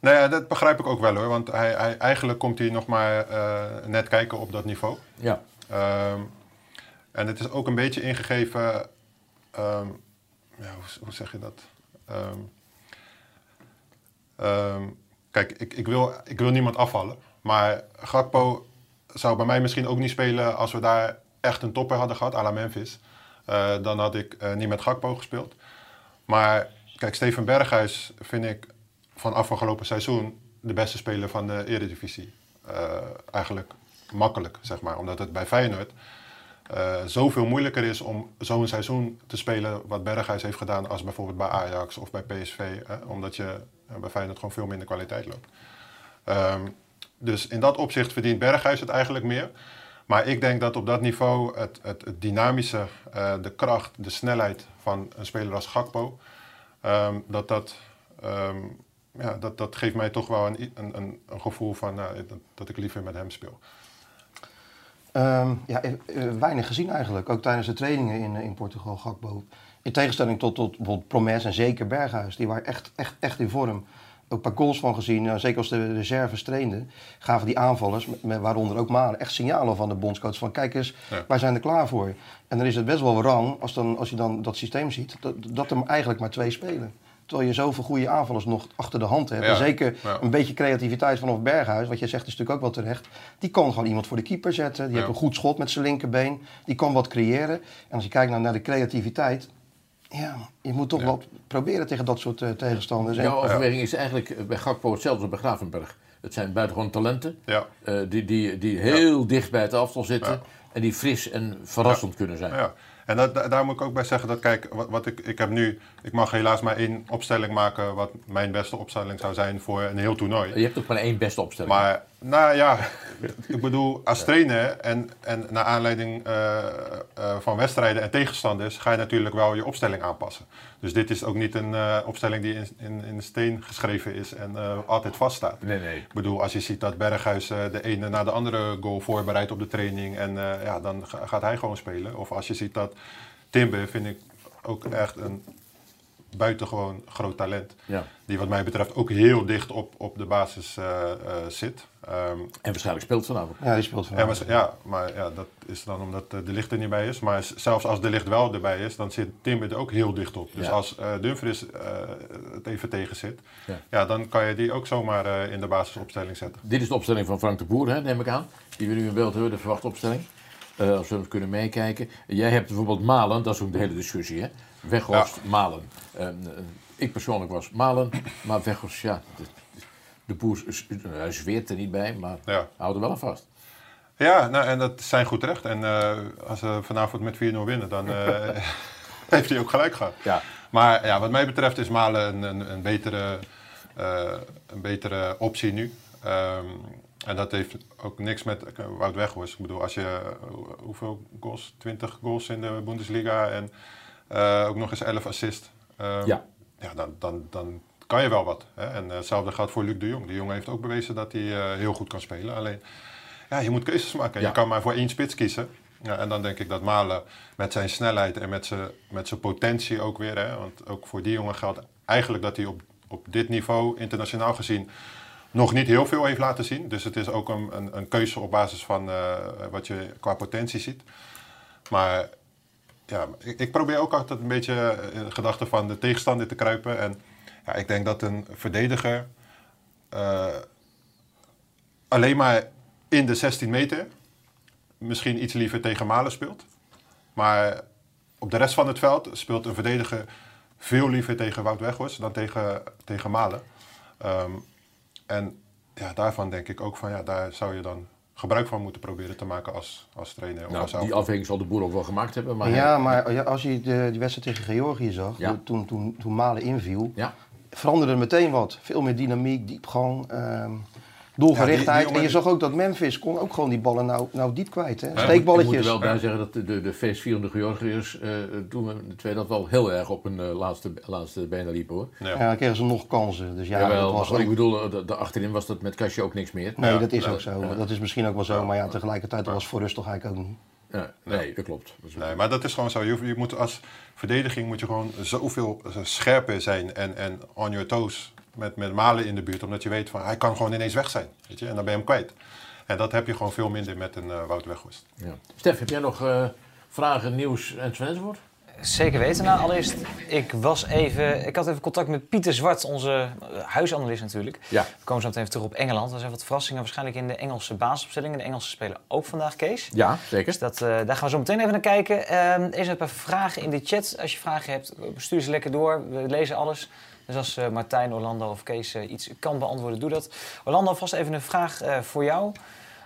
Nou ja, dat begrijp ik ook wel hoor. Want hij, hij, eigenlijk komt hij nog maar net kijken op dat niveau. Ja, Ehm, en het is ook een beetje ingegeven. ehm, ja, hoe, hoe zeg je dat? Ehm, kijk, ik, ik, wil, ik wil niemand afvallen. Maar Gakpo zou bij mij misschien ook niet spelen als we daar echt een topper hadden gehad, à la Memphis. Eh, dan had ik eh, niet met Gakpo gespeeld. Maar kijk, Steven Berghuis vind ik van afgelopen seizoen de beste speler van de Eredivisie. Eh, eigenlijk makkelijk, zeg maar. Omdat het bij Feyenoord zoveel moeilijker is om zo'n seizoen te spelen wat Berghuis heeft gedaan als bijvoorbeeld bij Ajax of bij PSV. Omdat je bij Feyenoord gewoon veel minder kwaliteit loopt. Ehm, dus in dat opzicht verdient Berghuis het eigenlijk meer. Maar ik denk dat op dat niveau het, het, dynamische, eh, de kracht, de snelheid van een speler als Gakpo, ehm, dat, dat, ehm, ja, dat, dat geeft mij toch wel een, een, een, gevoel van nou, dat, ik liever met hem speel. Ehm, ja, eh, eh, weinig gezien eigenlijk. Ook tijdens de trainingen in, eh, in Portugal, Gakpo. In tegenstelling tot, tot Promes en zeker Berghuis. Die waren echt, echt, echt in vorm. Ook een paar goals van gezien. Nou, zeker als de reserves trainden. Gaven die aanvallers, waaronder ook Malen, echt signalen van de bondscoach. Van kijk eens, Ja. wij zijn er klaar voor. En dan is het best wel rang, als, dan, als je dan dat systeem ziet, dat, dat er eigenlijk maar twee spelen. Terwijl je zoveel goede aanvallers nog achter de hand hebt. Ja. En zeker Ja. een beetje creativiteit vanaf Berghuis, wat jij zegt is natuurlijk ook wel terecht. Die kan gewoon iemand voor de keeper zetten. Die Ja. heeft een goed schot met zijn linkerbeen. Die kan wat creëren. En als je kijkt nou naar de creativiteit. Ja, je moet toch Ja. wat proberen tegen dat soort eh, tegenstanders. En- jouw overweging is eigenlijk eh, bij Gakpo hetzelfde als bij Gravenberg. Het zijn buitengewoon talenten Ja, eh, die, die, die heel dicht bij het aftal zitten Ja. en die fris en verrassend kunnen zijn. ja. En dat, da- daar moet ik ook bij zeggen dat, kijk, wat, wat ik, ik heb nu, ik mag helaas maar één opstelling maken wat mijn beste opstelling zou zijn voor een heel toernooi. Je hebt ook maar één beste opstelling. Maar, nou ja, ik bedoel, als trainer en, en naar aanleiding eh, eh, van wedstrijden en tegenstanders ga je natuurlijk wel je opstelling aanpassen. Dus dit is ook niet een eh, opstelling die in, in, in steen geschreven is en altijd vaststaat. Nee, nee. Ik bedoel, als je ziet dat Berghuis de ene na de andere goal voorbereidt op de training en ja, dan ga- gaat hij gewoon spelen. Of als je ziet dat Timber, vind ik ook echt een buitengewoon groot talent. Ja. Die wat mij betreft ook heel dicht op, op de basis eh, eh, zit. Ehm, En waarschijnlijk speelt vanavond. Ja, die speelt vanavond. ja, maar ja, dat is dan omdat eh, de licht er niet bij is. Maar zelfs als de licht wel erbij is, dan zit Timber er ook heel dicht op. Dus Ja. als eh Dumfries eh, het even tegen zit, Ja. ja. dan kan je die ook zomaar eh, in de basisopstelling zetten. Dit is de opstelling van Frank de Boer, hè, neem ik aan. Die we nu in beeld hebben, de verwachte opstelling. Eh, als we hem kunnen meekijken. Jij hebt bijvoorbeeld Malen, dat is ook de hele discussie. Hè? Weghorst, Malen. Eh, eh, ik persoonlijk was Malen, maar Weghorst, ja. De, de Boer hij zweert er niet bij, maar Ja. houdt er wel aan vast. Ja, nou, en dat zijn goed terecht. En eh, als ze vanavond met 4-0 winnen, dan eh, heeft hij ook gelijk gehad. Ja. Maar ja, wat mij betreft is Malen een, een, een, betere, een betere optie nu. Ehm, en dat heeft ook niks met Wout Weghorst. Ik bedoel, als je hoeveel goals? 20 goals in de Bundesliga en eh, ook nog eens 11 assists. Ehm, Ja. ja dan, dan, dan kan je wel wat. Hè? En eh, hetzelfde geldt voor Luc de Jong. De jongen heeft ook bewezen dat hij eh, heel goed kan spelen. Alleen, ja, je moet keuzes maken. Ja. Je kan maar voor één spits kiezen. Ja, en dan denk ik dat Malen met zijn snelheid en met zijn, met zijn potentie ook weer. Hè, want ook voor die jongen geldt eigenlijk dat hij op, op dit niveau, internationaal gezien, nog niet heel veel heeft laten zien. Dus het is ook een, een, een keuze op basis van wat je qua potentie ziet. Maar ja, ik, probeer ook altijd een beetje eh, in de gedachte van de tegenstander te kruipen. En ja, ik denk dat een verdediger eh, alleen maar in de 16 meter misschien iets liever tegen Malen speelt. Maar op de rest van het veld speelt een verdediger veel liever tegen Wout Weghorst dan tegen, tegen Malen. Ehm, en ja, daarvan denk ik ook van ja, daar zou je dan gebruik van moeten proberen te maken als, als trainer. Nou, als die afweging zal de Boer ook wel gemaakt hebben. Maar ja, hij- maar als je de, die wedstrijd tegen Georgië zag, Ja. toen, toen, toen Malen inviel, Ja. veranderde er meteen wat. Veel meer dynamiek, diepgang. ehm, doelgerichtheid. Ja, die- die en je zag ook dat Memphis kon ook gewoon die ballen nou, nou diep kwijt. Hè? Ik moet Steekballetjes. er wel bij zeggen dat de, de, de feestvierende Georgiërs eh toen we de tweede dat wel heel erg op hun eh, laatste, laatste benen liepen hoor. Ja, dan kregen ze nog kansen. Dus ja, Jawel, dat was maar ook- ik bedoel, eh, de, de achterin was dat met Kastje ook niks meer. Nee, Ja, dat is ook zo. ja. Dat is misschien ook wel zo. Maar ja, tegelijkertijd was voor rust toch eigenlijk ook niet. Ja, nee, dat klopt. Dat Nee, maar dat is gewoon zo. Je, je moet als verdediging moet je gewoon zoveel scherper zijn en, en on your toes met, met Malen in de buurt. Omdat je weet van hij kan gewoon ineens weg zijn. Weet je? En dan ben je hem kwijt. En dat heb je gewoon veel minder met een eh Wout Weghorst. Ja. Stef, heb jij nog eh, vragen, nieuws en enzovoort? Zeker weten. Nou, allereerst, ik was even, ik had even contact met Pieter Zwart, onze eh, huisanalist natuurlijk. Ja. We komen zo meteen even terug op Engeland. Er zijn wat verrassingen waarschijnlijk in de Engelse basisopstelling. En de Engelse spelen ook vandaag, Kees. Ja, zeker. Dus dat, eh, daar gaan we zo meteen even naar kijken. Ehm eerst een paar vragen in de chat. Als je vragen hebt, stuur ze lekker door. We lezen alles. Dus als eh, Martijn, Orlando of Kees eh, iets kan beantwoorden, doe dat. Orlando, vast even een vraag eh, voor jou.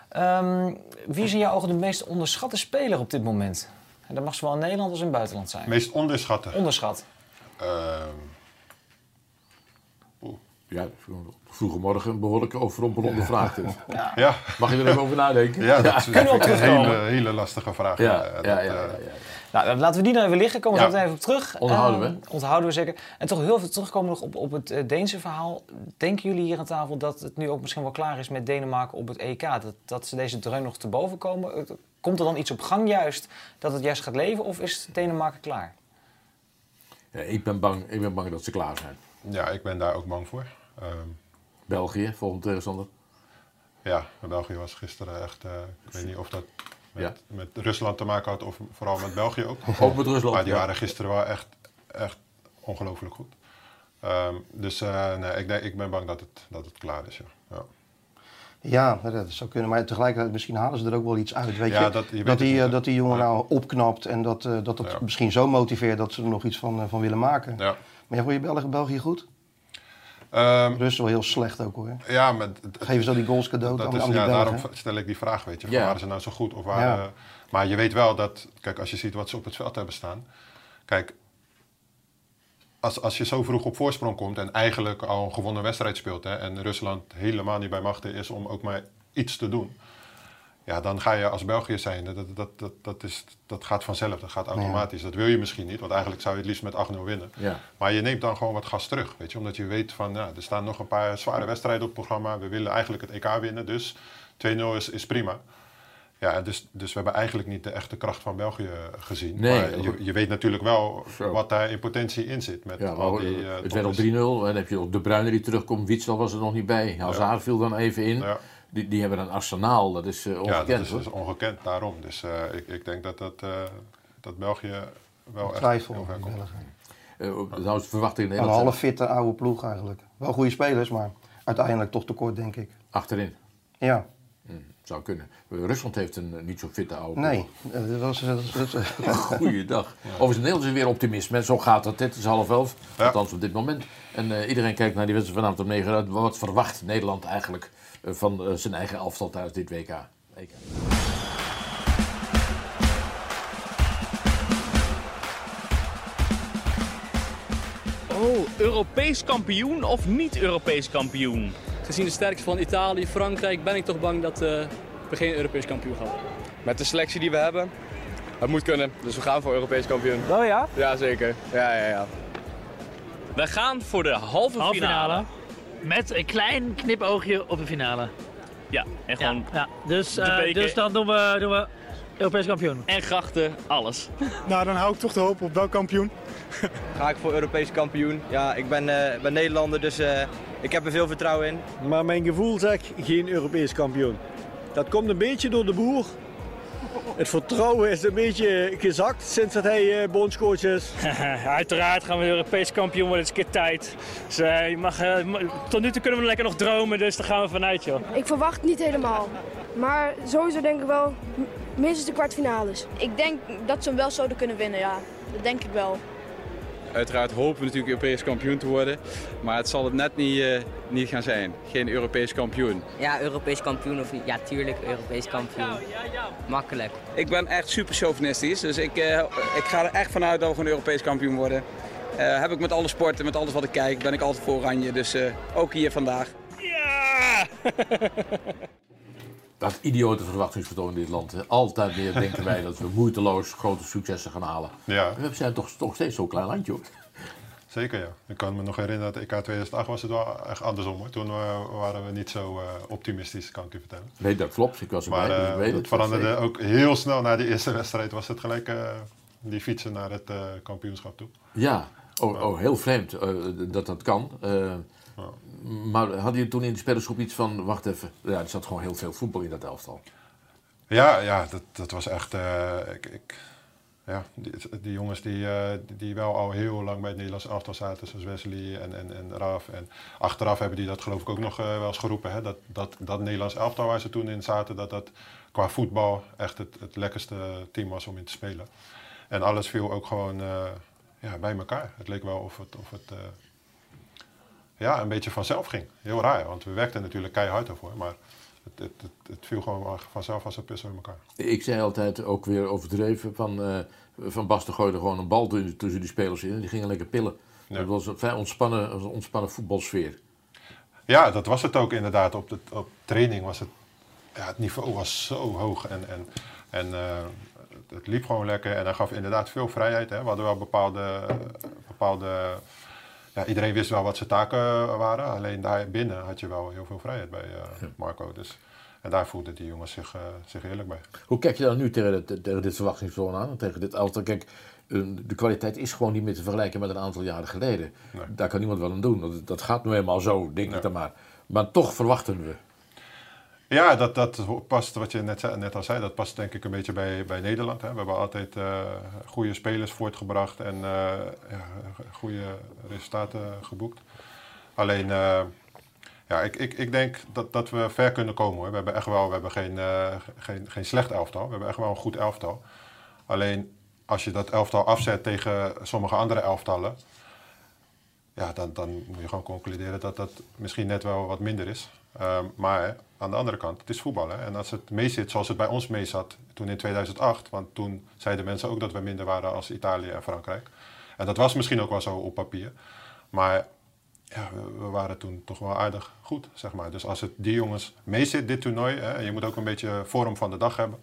Ehm, wie is in jouw ogen de meest onderschatte speler op dit moment? En dat mag zowel in Nederland als in het buitenland zijn. Meest onderschatten. Onderschat. Ehm, Ja, vroege morgen een behoorlijk overrompelende vraag. dit. ja. Mag je er even over nadenken? Ja, dat is een terugkomen? hele, hele lastige vraag. Ja, Eh, ja, dat, ja, eh, ja, ja. Nou, laten we die dan even liggen. Komen we zo meteen even op terug. Onthouden we. Eh, onthouden we zeker. En toch heel veel terugkomen nog op, op het eh, Deense verhaal. Denken jullie hier aan tafel dat het nu ook misschien wel klaar is met Denemarken op het EK? Dat, dat ze deze dreun nog te boven komen? Eh, Komt er dan iets op gang juist dat het juist gaat leven? Of is Denemarken klaar? Ja, ik, ben bang, ik ben bang dat ze klaar zijn. Ja, ik ben daar ook bang voor. Ehm, België, volgende tegenstander. ja, België was gisteren echt... eh, ik weet niet of dat met, Ja. met Rusland te maken had of vooral met België ook. Ook met Rusland. Maar die ja. waren gisteren wel echt, echt ongelooflijk goed. Ehm, dus eh, nee, ik, denk, ik ben bang dat het, dat het klaar is. Ja. Ja. Ja, dat zou kunnen. Maar tegelijkertijd, misschien halen ze er ook wel iets uit. Weet Ja, je? dat- je dat, die, niet, eh, dat die jongen Ja. nou opknapt en dat eh, dat het Ja. misschien zo motiveert dat ze er nog iets van, van willen maken. Ja. Maar vond je België, België goed? Ehm, Rust wel heel slecht ook hoor. ja, maar Geven ze al die goals cadeau dat aan, is, aan die ja, Belgen? daarom stel ik die vraag, weet je. Van Ja. Waren ze nou zo goed? Of waren, Ja. Maar je weet wel dat, kijk, als je ziet wat ze op het veld hebben staan. Kijk, als, als je zo vroeg op voorsprong komt en eigenlijk al een gewonnen wedstrijd speelt. Hè, en Rusland helemaal niet bij machten is om ook maar iets te doen. Ja, dan ga je als België zijn. Dat, dat, dat, dat, is, dat gaat vanzelf, dat gaat automatisch. Dat wil je misschien niet, want eigenlijk zou je het liefst met 8-0 winnen. Ja. Maar je neemt dan gewoon wat gas terug, weet je. Omdat je weet van, ja, er staan nog een paar zware wedstrijden op het programma. We willen eigenlijk het EK winnen, dus 2-0 is, is prima. Ja, dus, dus we hebben eigenlijk niet de echte kracht van België gezien. Nee, maar je, je weet natuurlijk wel Zo. wat daar in potentie in zit. Met Ja, al maar die, eh, het werd al 3-0 toppers. en dan heb je ook De Bruyne die terugkomt. Witsel was er nog niet bij. Hazard viel dan even in. Ja. Die, die hebben een arsenaal, dat is eh, Ja, ongekend. dat is dus ongekend daarom. Dus eh, ik, ik denk dat, dat, eh, dat België wel echt Twijfel. heel ver komt. Belgen. Eh, trouwens, verwacht ik in Een half fitte oude ploeg eigenlijk. Wel goede spelers, maar uiteindelijk toch tekort denk ik. achterin. Ja, Zou kunnen. Rusland heeft een niet zo fitte oude. nee. Dat was, dat dat- Goeiedag. Overigens, Nederland is weer optimisme. Zo gaat het. Het is half elf. Ja. Althans op dit moment. En eh, iedereen kijkt naar die wedstrijd vanavond om 9 uur. Wat verwacht Nederland eigenlijk van eh, zijn eigen elftal tijdens dit WK? Oh, Europees kampioen of niet Europees kampioen? Gezien de sterkte van Italië, Frankrijk, ben ik toch bang dat eh, we geen Europees kampioen gaan worden. Met de selectie die we hebben, het moet kunnen. Dus we gaan voor Europees kampioen. Oh ja? Ja, zeker. Ja, ja, ja. We gaan voor de halve, Halve finale. finale. Met een klein knipoogje op de finale. Ja, en gewoon ja. Dus, de eh, dus dan doen we, doen we Europees kampioen. en grachten, alles. Nou, dan hou ik toch de hoop op welk kampioen. Ga ik voor Europees kampioen. Ja, ik ben, eh, ben Nederlander, dus eh, ik heb er veel vertrouwen in. Maar mijn gevoel zegt geen Europees kampioen. Dat komt een beetje door de boer. Het vertrouwen is een beetje gezakt sinds dat hij eh, bondscoach is. Uiteraard gaan we Europees kampioen worden, het is een keer tijd. Dus, eh, je mag, eh, tot nu toe kunnen we lekker nog dromen, dus daar gaan we vanuit joh. Ik verwacht niet helemaal. Maar sowieso denk ik wel minstens de kwartfinales. Ik denk dat ze hem wel zouden kunnen winnen, ja. Dat denk ik wel. Uiteraard hopen we natuurlijk Europees kampioen te worden. Maar het zal het net niet, eh, niet gaan zijn. Geen Europees kampioen. Ja, Europees kampioen of niet? Ja, tuurlijk, Europees kampioen. Makkelijk. Ik ben echt super chauvinistisch. Dus ik, eh, ik ga er echt vanuit dat we gewoon Europees kampioen worden. Eh, heb ik met alle sporten, met alles wat ik kijk, ben ik altijd voor Oranje. Dus eh, ook hier vandaag. Ja! Dat idiote verwachtingsvertoon in dit land. Altijd meer denken wij dat we moeiteloos grote successen gaan halen. Ja. We zijn toch, toch steeds zo'n klein landje hoor. Zeker ja. Ik kan me nog herinneren dat EK 2008 was het wel echt andersom. Hoor. Toen eh, waren we niet zo eh, optimistisch, kan ik je vertellen. Nee, dat klopt. Ik was erbij, Maar dus eh, ik weet het het. veranderde zeker. ook heel snel na die eerste wedstrijd. Was het gelijk die fietsen naar het kampioenschap toe. Ja, oh, oh, heel vreemd dat dat kan. Maar hadden je toen in de spelersgroep iets van, wacht even, ja, er zat gewoon heel veel voetbal in dat elftal. Ja, ja dat, dat was echt. eh, ik, ik, ja, die, die jongens die, eh, die wel al heel lang bij het Nederlands elftal zaten, zoals Wesley en, en, en Raf. En achteraf hebben die dat geloof ik ook nog eh, wel eens geroepen. Hè? Dat, dat, dat Nederlands elftal waar ze toen in zaten, dat dat qua voetbal echt het, het lekkerste team was om in te spelen. En alles viel ook gewoon ja, bij elkaar. Het leek wel of het, of het ja, een beetje vanzelf ging. Heel raar, want we werkten natuurlijk keihard ervoor. Maar het, het, het, het viel gewoon vanzelf als een puzzel in elkaar. Ik zei altijd ook weer overdreven van, eh van Basten gooide gewoon een bal tussen die spelers in en die gingen lekker pillen. Ja. Dat was een vrij ontspannen, een ontspannen voetbalsfeer. Ja, dat was het ook inderdaad. Op, de, op training was het, ja, het niveau was zo hoog en, en, en eh, het, het liep gewoon lekker. En hij gaf inderdaad veel vrijheid. Hè. We hadden wel bepaalde, bepaalde ja, iedereen wist wel wat zijn taken waren. Alleen daar binnen had je wel heel veel vrijheid bij eh, Marco. Dus, en daar voelden die jongens zich, eh, zich heerlijk bij. Hoe kijk je dan nu tegen, dit- tegen dit verwachtingsvertoon aan? Tegen dit elftal? Kijk, eh, de kwaliteit is gewoon niet meer te vergelijken met een aantal jaren geleden. Daar kan niemand wel aan doen. Dat, dat gaat nu eenmaal zo, denk ik dan maar. Maar toch verwachten we. Ja, dat, dat past, wat je net, net al zei, dat past denk ik een beetje bij, bij Nederland. Hè. We hebben altijd eh, goede spelers voortgebracht en ja, goede resultaten geboekt. Alleen, eh, ja, ik, ik, ik denk dat, dat we ver kunnen komen. Hoor. We hebben echt wel, we hebben geen, geen, geen slecht elftal. We hebben echt wel een goed elftal. Alleen, als je dat elftal afzet tegen sommige andere elftallen, ja, dan, dan moet je gewoon concluderen dat dat misschien net wel wat minder is. Ehm, maar aan de andere kant, het is voetbal. Hè? En als het mee zit zoals het bij ons mee zat toen in 2008, want toen zeiden mensen ook dat we minder waren als Italië en Frankrijk. En dat was misschien ook wel zo op papier. Maar ja, we, waren toen toch wel aardig goed, zeg maar. Dus als het die jongens mee zit, dit toernooi, hè, je moet ook een beetje vorm van de dag hebben.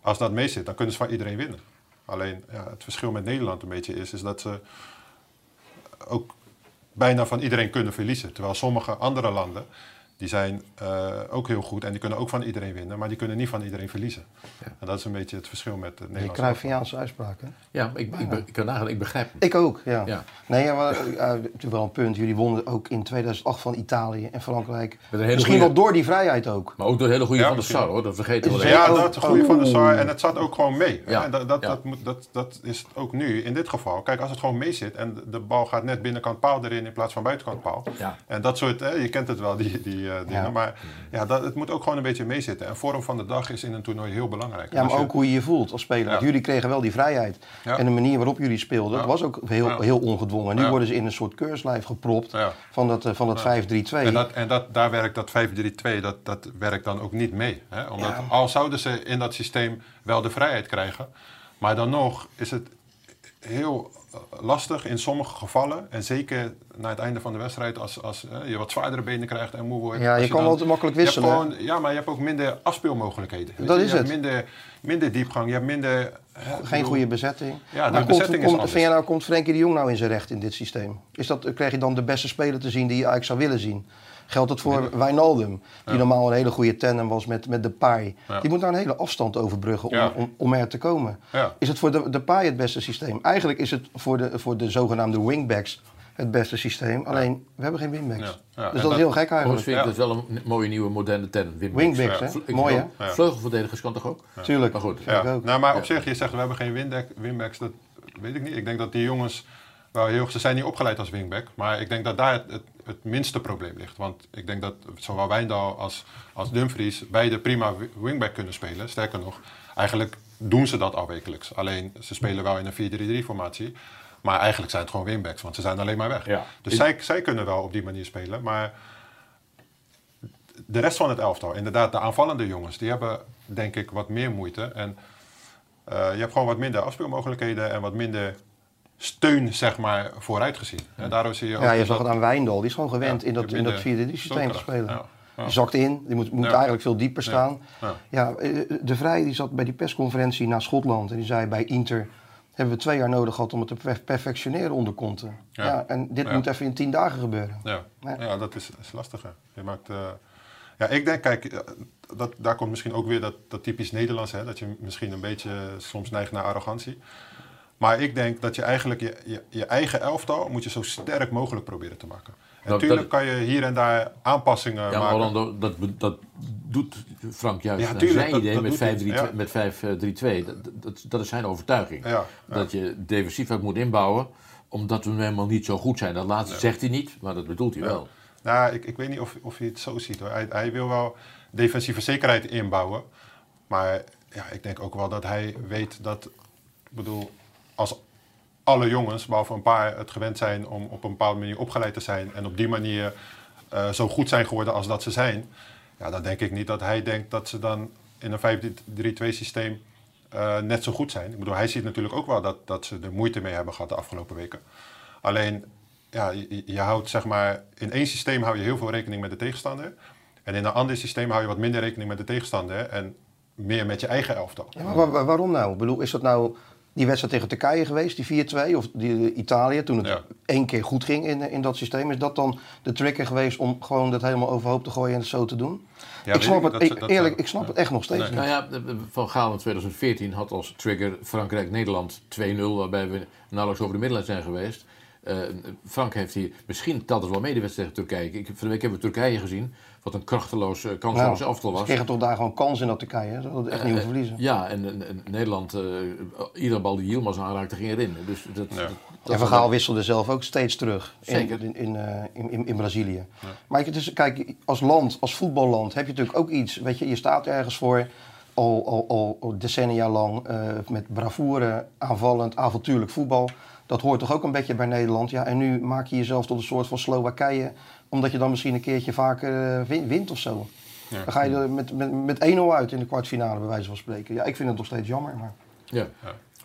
Als dat mee zit, dan kunnen ze van iedereen winnen. Alleen ja, het verschil met Nederland een beetje is, is dat ze ook bijna van iedereen kunnen verliezen. Terwijl sommige andere landen, die zijn eh, ook heel goed en die kunnen ook van iedereen winnen, maar die kunnen niet van iedereen verliezen. En dat is een beetje het verschil met het Die Nederlands. Cruyffiaanse uitspraak, hè? Ja, ik, ik, be- ik kan nagaan, ik begrijp hem. Ik ook, ja. Ja. Nee, ja, maar uh, natuurlijk wel een punt. Jullie wonnen ook in 2008 van Italië en Frankrijk. Misschien goeie- wel door die vrijheid ook. Maar ook door de hele goede Ja, van de. Sar hoor, dat vergeten we wel Ja, dat is goede van de Sar. En het zat ook gewoon mee. Ja. Ja. Dat, dat, Ja. dat, moet, dat, dat is ook nu, in dit geval. Kijk, als het gewoon mee zit en de bal gaat net binnenkant paal erin in plaats van buitenkant paal. Ja. En dat soort, hè, je kent het wel, die, die eh, dingen. Ja. Maar ja, dat, het moet ook gewoon een beetje meezitten. En vorm van de dag is in een toernooi heel belangrijk. Ja, maar je- ook hoe je je voelt als speler. Want jullie kregen wel die vrijheid. En de manier waarop jullie speelden, Ja. was ook heel, heel ongedwongen. Nu worden ze in een soort keurslijf gepropt van dat, eh, van dat 5-3-2. En, dat, en dat, daar werkt dat 5-3-2, dat, dat werkt dan ook niet mee. Hè? Omdat al zouden ze in dat systeem wel de vrijheid krijgen, maar dan nog is het heel eh, lastig in sommige gevallen. En zeker na het einde van de wedstrijd, als, als eh, je wat zwaardere benen krijgt en moe wordt. Ja, je kan wel te makkelijk wisselen, gewoon- ja, maar je hebt ook minder afspeelmogelijkheden. Dat je? is je hebt het. minder, minder diepgang, je hebt minder... hè, Geen bedoel- goede bezetting. Ja, de maar komt, bezetting is komt, anders. vind je nou, komt Frenkie de Jong nou in zijn recht in dit systeem? Is dat, krijg je dan de beste speler te zien die je eigenlijk zou willen zien? Geldt het voor Wijnaldum, die Ja. normaal een hele goede tandem was met, met Depay. Ja. Die moet nou een hele afstand overbruggen om, Ja. om, om er te komen. Ja. Is het voor de Depay het beste systeem? Eigenlijk is het voor de, voor de zogenaamde wingbacks het beste systeem. Alleen, we hebben geen wingbacks. Ja. Ja, Dus dat, dat- is heel gek eigenlijk. vind ik dat wel een mooie nieuwe moderne term. Wingbacks. Wingbacks, hè? Mooi, hè? Ja. Vleugelverdedigers kan toch ook? Tuurlijk. Maar goed. Ja. Ik ook. Nou, maar op Ja. zich, je zegt we hebben geen winback, winbacks, dat weet ik niet. Ik denk dat die jongens, wel heel, ze zijn niet opgeleid als wingback, maar ik denk dat daar het, het, het minste probleem ligt. Want ik denk dat zowel Wijndal als, als Dumfries beide prima wi- wingback kunnen spelen. Sterker nog, eigenlijk doen ze dat al wekelijks. Alleen ze spelen wel in een 4-3-3 formatie. Maar eigenlijk zijn het gewoon wingbacks, want ze zijn alleen maar weg. Ja. Dus zij, zij kunnen wel op die manier spelen. Maar de rest van het elftal, inderdaad, de aanvallende jongens, die hebben denk ik wat meer moeite. En eh, je hebt gewoon wat minder afspeelmogelijkheden en wat minder steun, zeg maar, vooruit gezien. En daardoor zie je ook Ja, je dat- zag het aan Wijndal. Die is gewoon gewend Ja, in dat, in dat minder 4-3 systeem te stootkracht. spelen. Ja. Die zakt in, die moet, moet Ja. eigenlijk veel dieper staan. Ja. Ja, eh, De Vrij die zat bij die persconferentie naar Schotland en die zei bij Inter hebben we twee jaar nodig gehad om het te per- perfectioneren onder Conte. Ja. Ja. en dit Ja. moet even in tien dagen gebeuren. Ja, Ja. ja dat is, is lastig. Hè. Je maakt, eh, ja, ik denk, kijk, eh, dat, daar komt misschien ook weer dat, dat typisch Nederlands, hè, dat je misschien een beetje soms neigt naar arrogantie. Maar ik denk dat je eigenlijk je, je, je eigen elftal moet je zo sterk mogelijk proberen te maken. En natuurlijk kan je hier en daar aanpassingen Ja, maar maken. Orlando, dat, dat doet Frank juist Ja, naar tuurlijk, zijn dat- idee dat met doet hij, 5-3-2. ja. met 5-3-2. Dat, dat, dat is zijn overtuiging. Ja, Dat je defensief ook moet inbouwen, omdat we helemaal niet zo goed zijn. Dat laatste zegt hij niet, maar dat bedoelt hij Ja. wel. Nou, ik, ik weet niet of, of hij het zo ziet hoor. Hij, hij wil wel defensieve zekerheid inbouwen. Maar ja, ik denk ook wel dat hij weet dat, ik bedoel, als alle jongens, behalve een paar, het gewend zijn om op een bepaalde manier opgeleid te zijn en op die manier eh, zo goed zijn geworden als dat ze zijn, ja, dan denk ik niet dat hij denkt dat ze dan in een 5-3-2 systeem eh, net zo goed zijn. Ik bedoel, hij ziet natuurlijk ook wel dat, dat ze er moeite mee hebben gehad de afgelopen weken. Alleen, ja, je, houdt zeg maar, in één systeem hou je heel veel rekening met de tegenstander. En in een ander systeem hou je wat minder rekening met de tegenstander en meer met je eigen elftal. Ja, maar wa- wa- waarom nou? Ik bedoel, is dat nou die wedstrijd tegen Turkije geweest, die 4-2, of die, Italië, toen het één keer goed ging in, in dat systeem? Is dat dan de trigger geweest om gewoon dat helemaal overhoop te gooien en het zo te doen? Ja, ik snap ik, het, dat- ik- dat- eerlijk, ik snap het echt nog steeds niet. Nou ja, Van Gaal in 2014 had als trigger Frankrijk-Nederland 2-0, waarbij we nauwelijks over de middenlijn zijn geweest. Eh, Frank heeft hier, misschien telt het wel mee de wedstrijd tegen Turkije. Ik, van de week hebben we Turkije gezien, wat een krachteloos, eh, kansloos Nou, elftal was. Ze kregen toch daar gewoon kans in dat Turkije, hè? Ze hadden het echt niet hoeven verliezen. Ja, en, en- en Nederland, eh, iedere bal die Yilmaz aanraakte, ging erin. Dus dat, dat, dat En Van Gaal wisselde zelf ook steeds terug in, Zeker. in, in, eh, in, in, in Brazilië. Maar het is, kijk, als land, als voetballand, heb je natuurlijk ook iets. Weet je, je staat ergens voor al, al, al, decennia lang eh, met bravoure, aanvallend, avontuurlijk voetbal. Dat hoort toch ook een beetje bij Nederland. Ja, en nu maak je jezelf tot een soort van Slowakije, omdat je dan misschien een keertje vaker eh, win- wint of zo. Ja. Dan ga je er met, met, met 1-0 uit in de kwartfinale, bij wijze van spreken. Ja, ik vind het nog steeds jammer. Maar... Ja.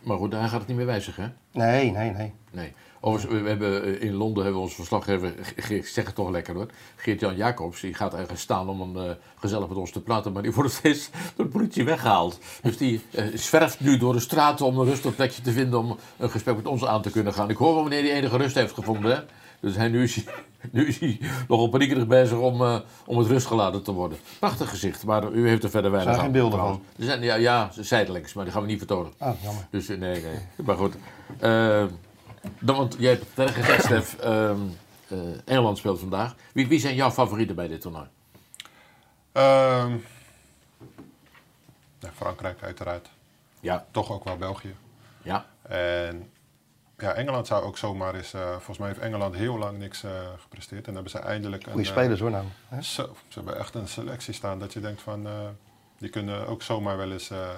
maar goed, daar gaat het niet meer wijzigen, hè? Nee, nee, nee. Nee. Overigens, we hebben, eh, in Londen hebben we onze verslaggever, Ge- ik zeg het toch lekker hoor, Geert-Jan Jacobs, die gaat ergens staan om een, eh, gezellig met ons te praten, maar die wordt steeds door de politie weggehaald. Dus die eh, zwerft nu door de straten om een rustig plekje te vinden om een gesprek met ons aan te kunnen gaan. Ik hoor wel wanneer hij enige rust heeft gevonden, hè. Dus hij, nu, is hij, nu is hij nogal paniekerig bezig om, om het rust gelaten te worden. Prachtig gezicht, maar u heeft er verder weinig zijn aan. geen beelden trouwens. Er zijn, ja, ja, zijdelings, maar die gaan we niet vertonen. Ah, jammer. Dus nee, nee. Maar goed. Dan, want jij hebt gezegd, Stef. ehm, eh, Engeland speelt vandaag. Wie, wie zijn jouw favorieten bij dit toernooi? Ehm, ja, Frankrijk uiteraard. Ja. Toch ook wel België. Ja. En ja, Engeland zou ook zomaar eens... eh, volgens mij heeft Engeland heel lang niks eh, gepresteerd. En dan hebben ze eindelijk... Goeie een, spelers, hoor, nou, hè? Zo, ze hebben echt een selectie staan dat je denkt van... eh, die kunnen ook zomaar wel eens eh,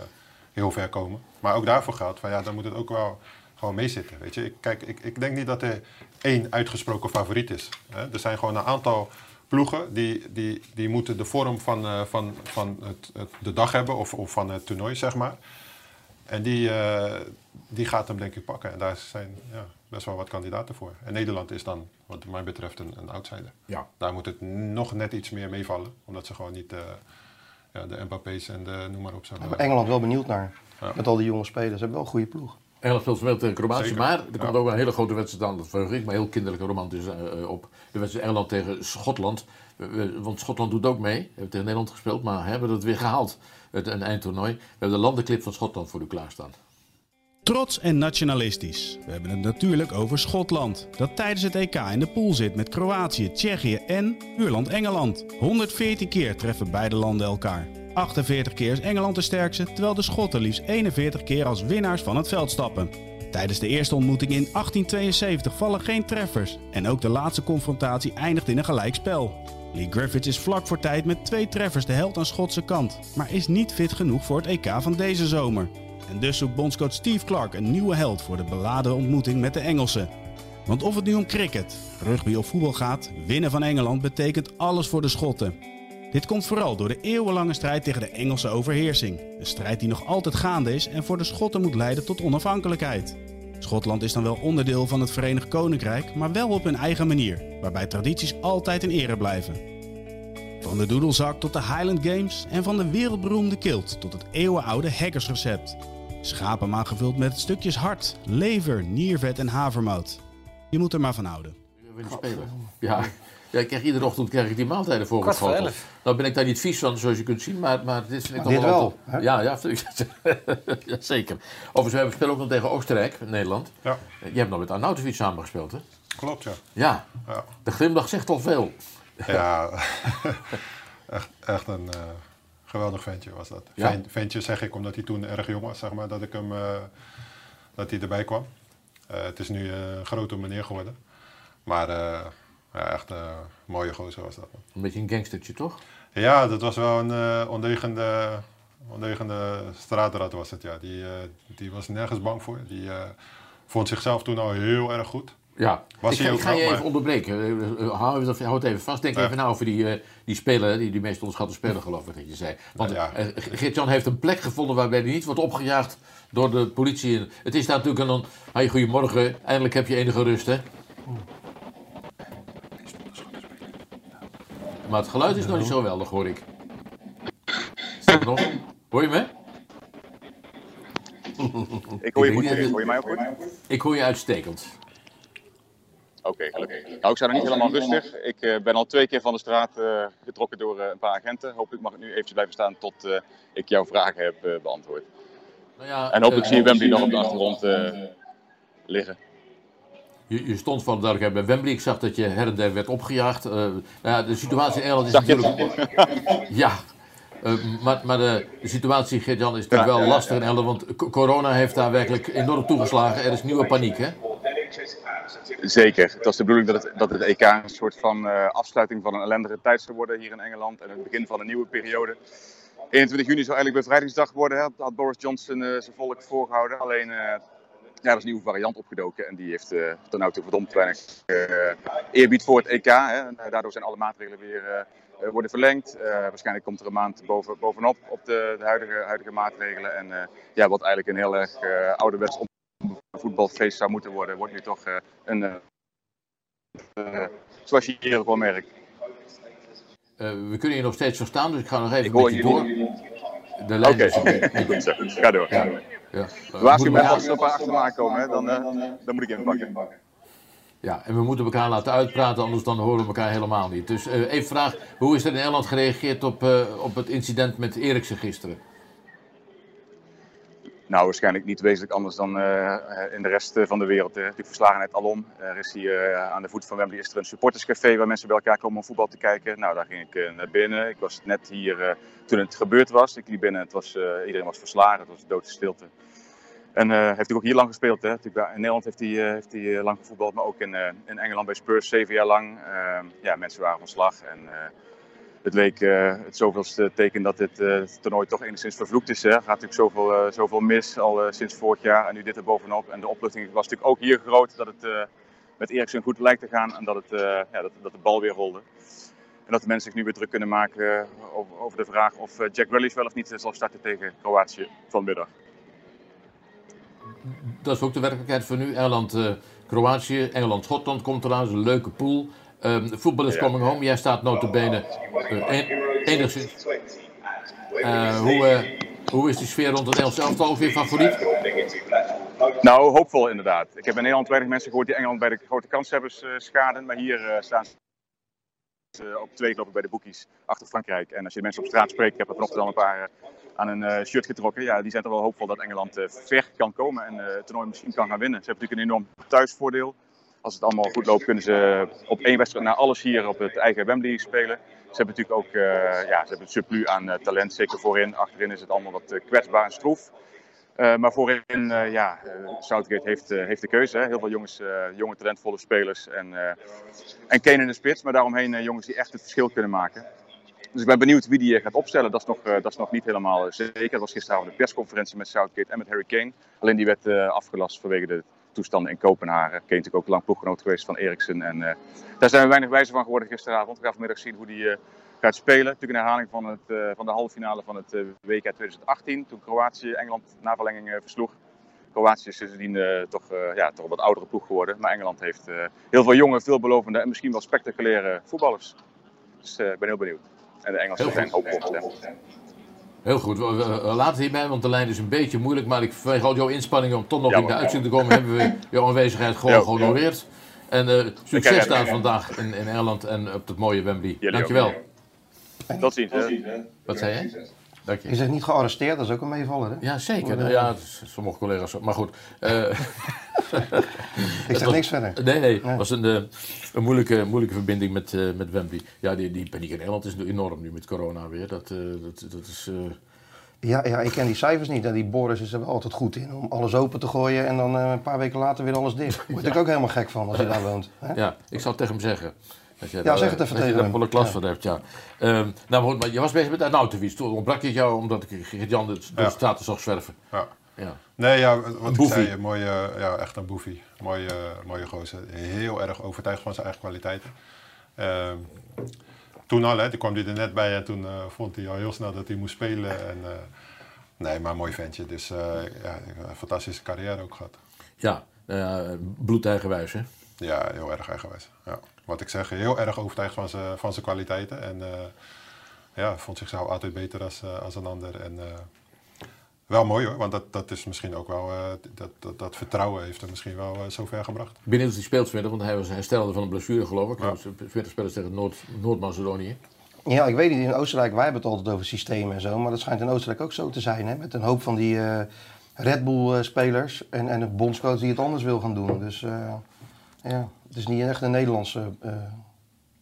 heel ver komen. Maar ook daarvoor geldt van ja, dan moet het ook wel gewoon meezitten. Weet je, ik, kijk, ik, ik denk niet dat er één uitgesproken favoriet is. Hè. Er zijn gewoon een aantal ploegen die, die, die moeten de vorm van, eh, van, van het, het, de dag hebben of, of van het toernooi, zeg maar. En die, eh, die gaat hem denk ik pakken. En daar zijn ja, best wel wat kandidaten voor. En Nederland is dan, wat mij betreft, een, een outsider. Ja. Daar moet het nog net iets meer meevallen. Omdat ze gewoon niet eh, ja, de Mbappé's en de noem maar op zijn. Engeland wel benieuwd naar. Ja. Met al die jonge spelers. Ze hebben wel een goede ploeg. Engeland speelt vanmiddag tegen Kroatië, Zeker. maar er Ja. komt ook een hele grote wedstrijd aan. Dat verheug ik me heel kinderlijk en romantisch eh, eh, op. De wedstrijd Engeland tegen Schotland. We- we- want Schotland doet ook mee. We hebben tegen Nederland gespeeld, maar hebben het weer gehaald. Het, een eindtoernooi. We hebben de landenclip van Schotland voor u klaarstaan. Trots en nationalistisch. We hebben het natuurlijk over Schotland, dat tijdens het EK in de pool zit met Kroatië, Tsjechië en Ierland-Engeland. 114 keer treffen beide landen elkaar. 48 keer is Engeland de sterkste, terwijl de Schotten liefst 41 keer als winnaars van het veld stappen. Tijdens de eerste ontmoeting in 1872 vallen geen treffers en ook de laatste confrontatie eindigt in een gelijkspel. Lee Griffiths is vlak voor tijd met twee treffers de held aan Schotse kant, maar is niet fit genoeg voor het EK van deze zomer. En dus zoekt bondscoach Steve Clark een nieuwe held voor de beladen ontmoeting met de Engelsen. Want of het nu om cricket, rugby of voetbal gaat, winnen van Engeland betekent alles voor de Schotten. Dit komt vooral door de eeuwenlange strijd tegen de Engelse overheersing. Een strijd die nog altijd gaande is en voor de Schotten moet leiden tot onafhankelijkheid. Schotland is dan wel onderdeel van het Verenigd Koninkrijk, maar wel op hun eigen manier, waarbij tradities altijd in ere blijven. Van de doedelzak tot de Highland Games en van de wereldberoemde kilt tot het eeuwenoude hackersrecept. Schapenmaal gevuld met stukjes hart, lever, niervet en havermout. Je moet er maar van houden. willen spelen. Ja. Ja, ik krijg iedere ochtend krijg ik die maaltijden voor. Nou ben ik daar niet vies van, zoals je kunt zien, maar, maar dit vind ik Maar toch dit wel... Ja, ja, ja, zeker. Overigens, we spelen ook nog tegen Oostenrijk, Nederland. Ja. Je hebt nog met Arnautovic samengespeeld, hè? Klopt, ja. Ja. Ja. De glimlach zegt al veel. Ja, echt, echt een eh, geweldig ventje was dat. Ja. Ventje zeg ik omdat hij toen erg jong was, zeg maar, dat ik hem, eh, dat hij erbij kwam. Eh, het is nu een grote meneer geworden. Maar eh, ja, echt een mooie gozer was dat. Een beetje een gangstertje, toch? Ja, dat was wel een eh ondegende, ondegende straatrat was het, ja. Die, eh, die was nergens bang voor. Die eh, vond zichzelf toen al heel erg goed. Ja, Was ik, hij ga- ook ik ga je even onderbreken. Hou het, even vast. Denk Ja. even na over die, eh, die speler, die, die meest onderschatte speler geloof ik dat je zei. Want Ja. Geert-Jan heeft een plek gevonden waarbij hij niet wordt opgejaagd door de politie. Het is daar natuurlijk een... Hey, goedemorgen, eindelijk heb je enige rust hè. Maar het geluid is nog niet zo geweldig hoor ik. Nog, hoor je me? Ik hoor je goed, dat-. Hoor je mij ook goed? Ik hoor je uitstekend. Oké, gelukkig. Nou, ik sta nog niet helemaal rustig. Ik eh, ben al twee keer van de straat eh, getrokken door eh, een paar agenten. Hopelijk mag ik nu eventjes blijven staan tot ik jouw vragen heb beantwoord. Nou ja, En hopelijk zie je Wembley nog op de achtergrond liggen. Je, je stond van duidelijkheid bij Wembley. Ik zag dat je her en der werd opgejaagd. Eh, nou ja, de situatie in Engeland is natuurlijk... Ja. Eh, maar maar de, de situatie, Geert-Jan, is natuurlijk Ja, wel lastig in Engeland. Want co- corona heeft daar werkelijk enorm toegeslagen. Er is nieuwe paniek, hè? Zeker. Het was de bedoeling dat het, dat het EK een soort van eh, afsluiting van een ellendige tijd zou worden hier in Engeland. En het begin van een nieuwe periode. 21 juni zou eigenlijk bevrijdingsdag worden, hè, had Boris Johnson eh, zijn volk voorgehouden. Alleen, ja, er is een nieuwe variant opgedoken en die heeft tot nu toe verdomd weinig eh, eerbied voor het EK. Hè. En, eh, daardoor zijn alle maatregelen weer eh, worden verlengd. Waarschijnlijk komt er een maand boven, bovenop op de, de huidige, huidige maatregelen. En ja, wat eigenlijk een heel erg ouderwets voetbalfeest zou moeten worden, wordt nu toch een. zoals je hier ook wel merkt. We kunnen je nog steeds verstaan, dus ik ga nog even Ik hoor met je door. jullie. De lijn Oké, is een goed zo. Ga door. Ja. Ja. Waarschuw Moet- me als er een paar achter me aankomen, hè, dan, eh, dan moet ik in pakken. Ja, en we moeten elkaar laten uitpraten, anders dan horen we elkaar helemaal niet. Dus eh, even vraag, hoe is er in Engeland gereageerd op, eh, op het incident met Eriksen gisteren? Nou, waarschijnlijk niet wezenlijk anders dan eh, in de rest eh, van de wereld. Uh, die verslagenheid alom. Er is hier eh, aan de voet van Wembley is er een supporterscafé waar mensen bij elkaar komen om voetbal te kijken. Nou, daar ging ik eh, naar binnen. Ik was net hier eh, toen het gebeurd was. Ik liep binnen, het was, eh, iedereen was verslagen, het was doodse stilte. En eh, heeft hij ook hier lang gespeeld. Hè? Natuurlijk, In Nederland heeft hij, eh, heeft hij eh, lang gevoetbald, maar ook in, eh, in Engeland bij Spurs zeven jaar lang. Eh, ja, mensen waren van slag. En, eh, het leek eh, het zoveelste teken dat dit eh, toernooi toch enigszins vervloekt is. Hè. Er gaat natuurlijk zoveel, eh, zoveel mis al sinds vorig jaar en nu dit er bovenop. En de opluchting was natuurlijk ook hier groot dat het met Eriksen goed lijkt te gaan en dat, het, ja, dat, dat de bal weer rolde. En dat de mensen zich nu weer druk kunnen maken over, over de vraag of Jack Grealish wel of niet zal starten tegen Kroatië vanmiddag. Dat is ook de werkelijkheid voor nu. Engeland, Kroatië, Engeland, Schotland komt eraan. Dat is een leuke pool. Um, voetbal is Ja. coming home. Jij staat notabene uh, en, enigszins. Uh, hoe, uh, hoe is die sfeer rond het Engelse elftal ook weer favoriet? Nou, hoopvol inderdaad. Ik heb in Nederland weinig mensen gehoord die Engeland bij de grote kanshebbers schaden. Maar hier staan ze op twee ik bij de boekies achter Frankrijk. En als je de mensen op straat spreekt, ik heb er vanochtend al een paar aan een shirt getrokken. Ja, die zijn toch wel hoopvol dat Engeland ver kan komen en het toernooi misschien kan gaan winnen. Ze hebben natuurlijk een enorm thuisvoordeel. Als het allemaal goed loopt, kunnen ze op één wedstrijd naar alles hier op het eigen Wembley spelen. Ze hebben natuurlijk ook uh, ja, ze hebben een surplus aan uh, talent, zeker voorin. Achterin is het allemaal wat uh, kwetsbaar en stroef. Uh, maar voorin, ja, Southgate heeft, heeft de keuze. Hè. Heel veel jongens, jonge talentvolle spelers en, en Kane in de spits. Maar daaromheen jongens die echt het verschil kunnen maken. Dus ik ben benieuwd wie die gaat opstellen. Dat is nog, dat is nog niet helemaal zeker. Dat was gisteravond een persconferentie met Southgate en met Harry Kane. Alleen die werd afgelast vanwege de toestanden in Kopenhagen. Kane natuurlijk ook lang ploeggenoot geweest van Eriksen. En uh, daar zijn we weinig wijzer van geworden gisteravond. We gaan vanmiddag zien hoe die uh, gaat spelen. Natuurlijk een herhaling van, het, uh, van de halve finale van het WK 2018. Toen Kroatië Engeland na verlenging versloeg. Kroatië is sindsdien toch, ja, toch een wat oudere ploeg geworden. Maar Engeland heeft heel veel jonge, veelbelovende en misschien wel spectaculaire voetballers. Dus ik ben heel benieuwd. En de Engelsen zijn hoopvol. Heel goed, we, we- we laten het hierbij, want de lijn is een beetje moeilijk. Maar ik vanwege al jouw inspanningen om toch nog Ja, in de uitzending te komen, hebben we jouw aanwezigheid gewoon gehonoreerd. En eh, succes daar vandaag in, in Engeland en op het mooie Wembley. Jullie Dankjewel. ook. Tot ziens. hè. Wat zei jij? Dank je. Je zegt niet gearresteerd, dat is ook een meevaller, hè? Ja, zeker. Nou eh, ja, is- sommige collega's. Maar goed. eh, het zeg was- niks verder. Nee, nee. Het was een, eh, een moeilijke, moeilijke verbinding met, eh, met Wembley. Ja, die, die paniek in Engeland is nu enorm nu met corona weer. Dat, eh, dat, dat is... eh, Ja, ja, ik ken die cijfers niet. En die Boris is er wel altijd goed in om alles open te gooien en dan eh, een paar weken later weer alles dicht. Daar word ik ook helemaal gek van als je daar woont. Hè? Ja, ik zal het tegen hem zeggen. Dat Ja, daar, zeg het eh, even dat je tegen daar hem. volle klas Ja. van hebt, ja. Ehm, nou, maar goed, maar je was bezig met Arnautovic. Toen ontbrak ik jou omdat ik door de Ja. straten zag zwerven. Ja. Ja. Nee, ja, wat Een ik zei, mooie, ja, echt een boefie. Mooie, mooie gozer. Heel erg overtuigd van zijn eigen kwaliteiten. Ehm, toen al, hè, toen kwam hij er net bij en toen eh, vond hij al heel snel dat hij moest spelen. En, eh, nee, maar een mooi ventje. Dus eh, ja, een fantastische carrière ook gehad. Ja, bloedeigenwijs, hè? Ja, heel erg eigenwijs. Ja. Wat ik zeg, heel erg overtuigd van zijn, van zijn kwaliteiten. En eh, ja, vond zichzelf altijd beter als, eh, als een ander. En, eh, wel mooi hoor, want dat, dat is misschien ook wel, eh, dat, dat, dat vertrouwen heeft hem misschien wel uh, zo ver gebracht. Of hij speelt vanmiddag, want hij was herstelde van een blessure geloof ik. 40 spelers tegen Noord, Noord-Macedonië. Ja, ik weet niet, in Oostenrijk, wij hebben het altijd over systemen en zo, maar dat schijnt in Oostenrijk ook zo te zijn, hè? met een hoop van die uh, Red Bull-spelers en, en een bondscoach die het anders wil gaan doen. Dus uh, ja, is niet echt een Nederlandse uh,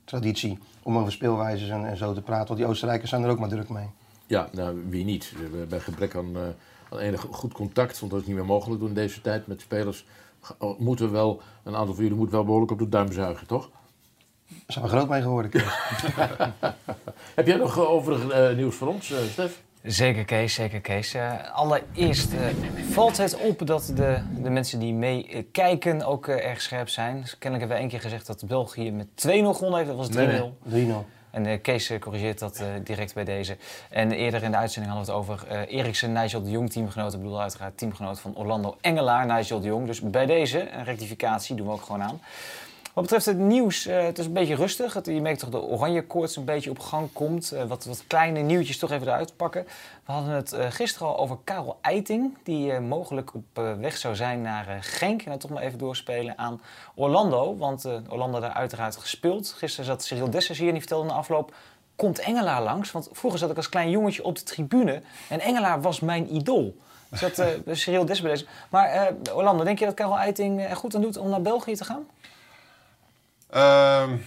traditie om over speelwijzes en, en, zo te praten, want die Oostenrijkers zijn er ook maar druk mee. Ja, nou, wie niet? Bij gebrek aan, uh, aan enig goed contact, want dat is niet meer mogelijk doen in deze tijd met spelers, moeten we wel, een aantal van jullie moet wel behoorlijk op de duim zuigen, toch? Zijn we groot mee geworden. Heb jij nog overig uh, nieuws voor ons, Stef? Zeker Kees, zeker Kees. Uh, allereerst uh, valt het op dat de, de mensen die meekijken uh, ook erg scherp zijn. Dus kennelijk hebben we één keer gezegd dat België met 2-0 gewonnen heeft. Dat was 3-0. Nee, 3-0. En Kees corrigeert dat direct bij deze. En eerder in de uitzending hadden we het over Eriksen, Nigel de Jong, teamgenoot. Ik bedoel uiteraard teamgenoot van Orlando Engelaar, Nigel de Jong. Dus bij deze, een rectificatie doen we ook gewoon aan. Wat betreft het nieuws, uh, het is een beetje rustig. Het, je merkt toch dat de oranje koorts een beetje op gang komt. Uh, wat, wat kleine nieuwtjes toch even eruit pakken. We hadden het uh, gisteren al over Karel Eiting. Die mogelijk op weg zou zijn naar Genk. En dan toch maar even doorspelen aan Orlando. Want Orlando daar uiteraard gespeeld. Gisteren zat Cyril Dessers hier en die vertelde na afloop... Komt Engelaar langs? Want vroeger zat ik als klein jongetje op de tribune. En Engelaar was mijn idool. Dus dat uh, Cyril Dessers. Maar Orlando, denk je dat Karel Eiting er goed aan doet om naar België te gaan? Um,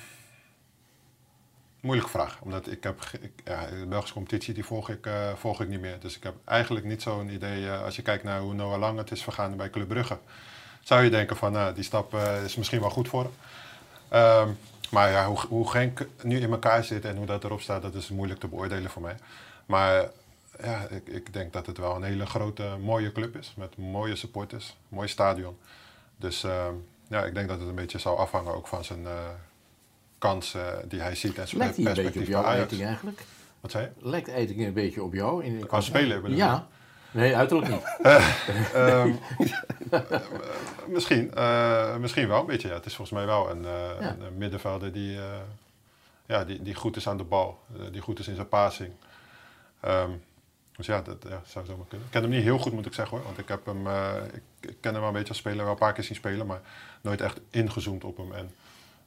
moeilijke vraag. Omdat ik heb. Ik, ja, de Belgische competitie die volg ik, uh, volg ik niet meer. Dus ik heb eigenlijk niet zo'n idee. Uh, als je kijkt naar hoe Noah Lang het is vergaan bij Club Brugge. Zou je denken van nou, die stap uh, is misschien wel goed voor hem. Um, maar ja, hoe, hoe Genk nu in elkaar zit en hoe dat erop staat, dat is moeilijk te beoordelen voor mij. Maar ja, ik, ik denk dat het wel een hele grote, mooie club is. Met mooie supporters, mooi stadion. Dus ja, ik denk dat het een beetje zal afhangen ook van zijn uh, kansen die hij ziet en zijn Lijkt hij een beetje op perspectief. Eiting eigenlijk? Wat zei je? Lijkt Eiting een beetje op jou? In, Qua speler bedoel? Ja. Nee, uiterlijk niet. Uh, um, misschien, uh, misschien wel een beetje. Ja. Het is volgens mij wel een, ja. een, een middenvelder die, ja, die, die goed is aan de bal. die goed is in zijn passing. Um, dus ja, dat ja, zou zo maar kunnen. Ik ken hem niet heel goed, moet ik zeggen hoor. Want ik, heb hem, ik, ik, ken hem wel een beetje als speler, wel een paar keer zien spelen, maar nooit echt ingezoomd op hem. En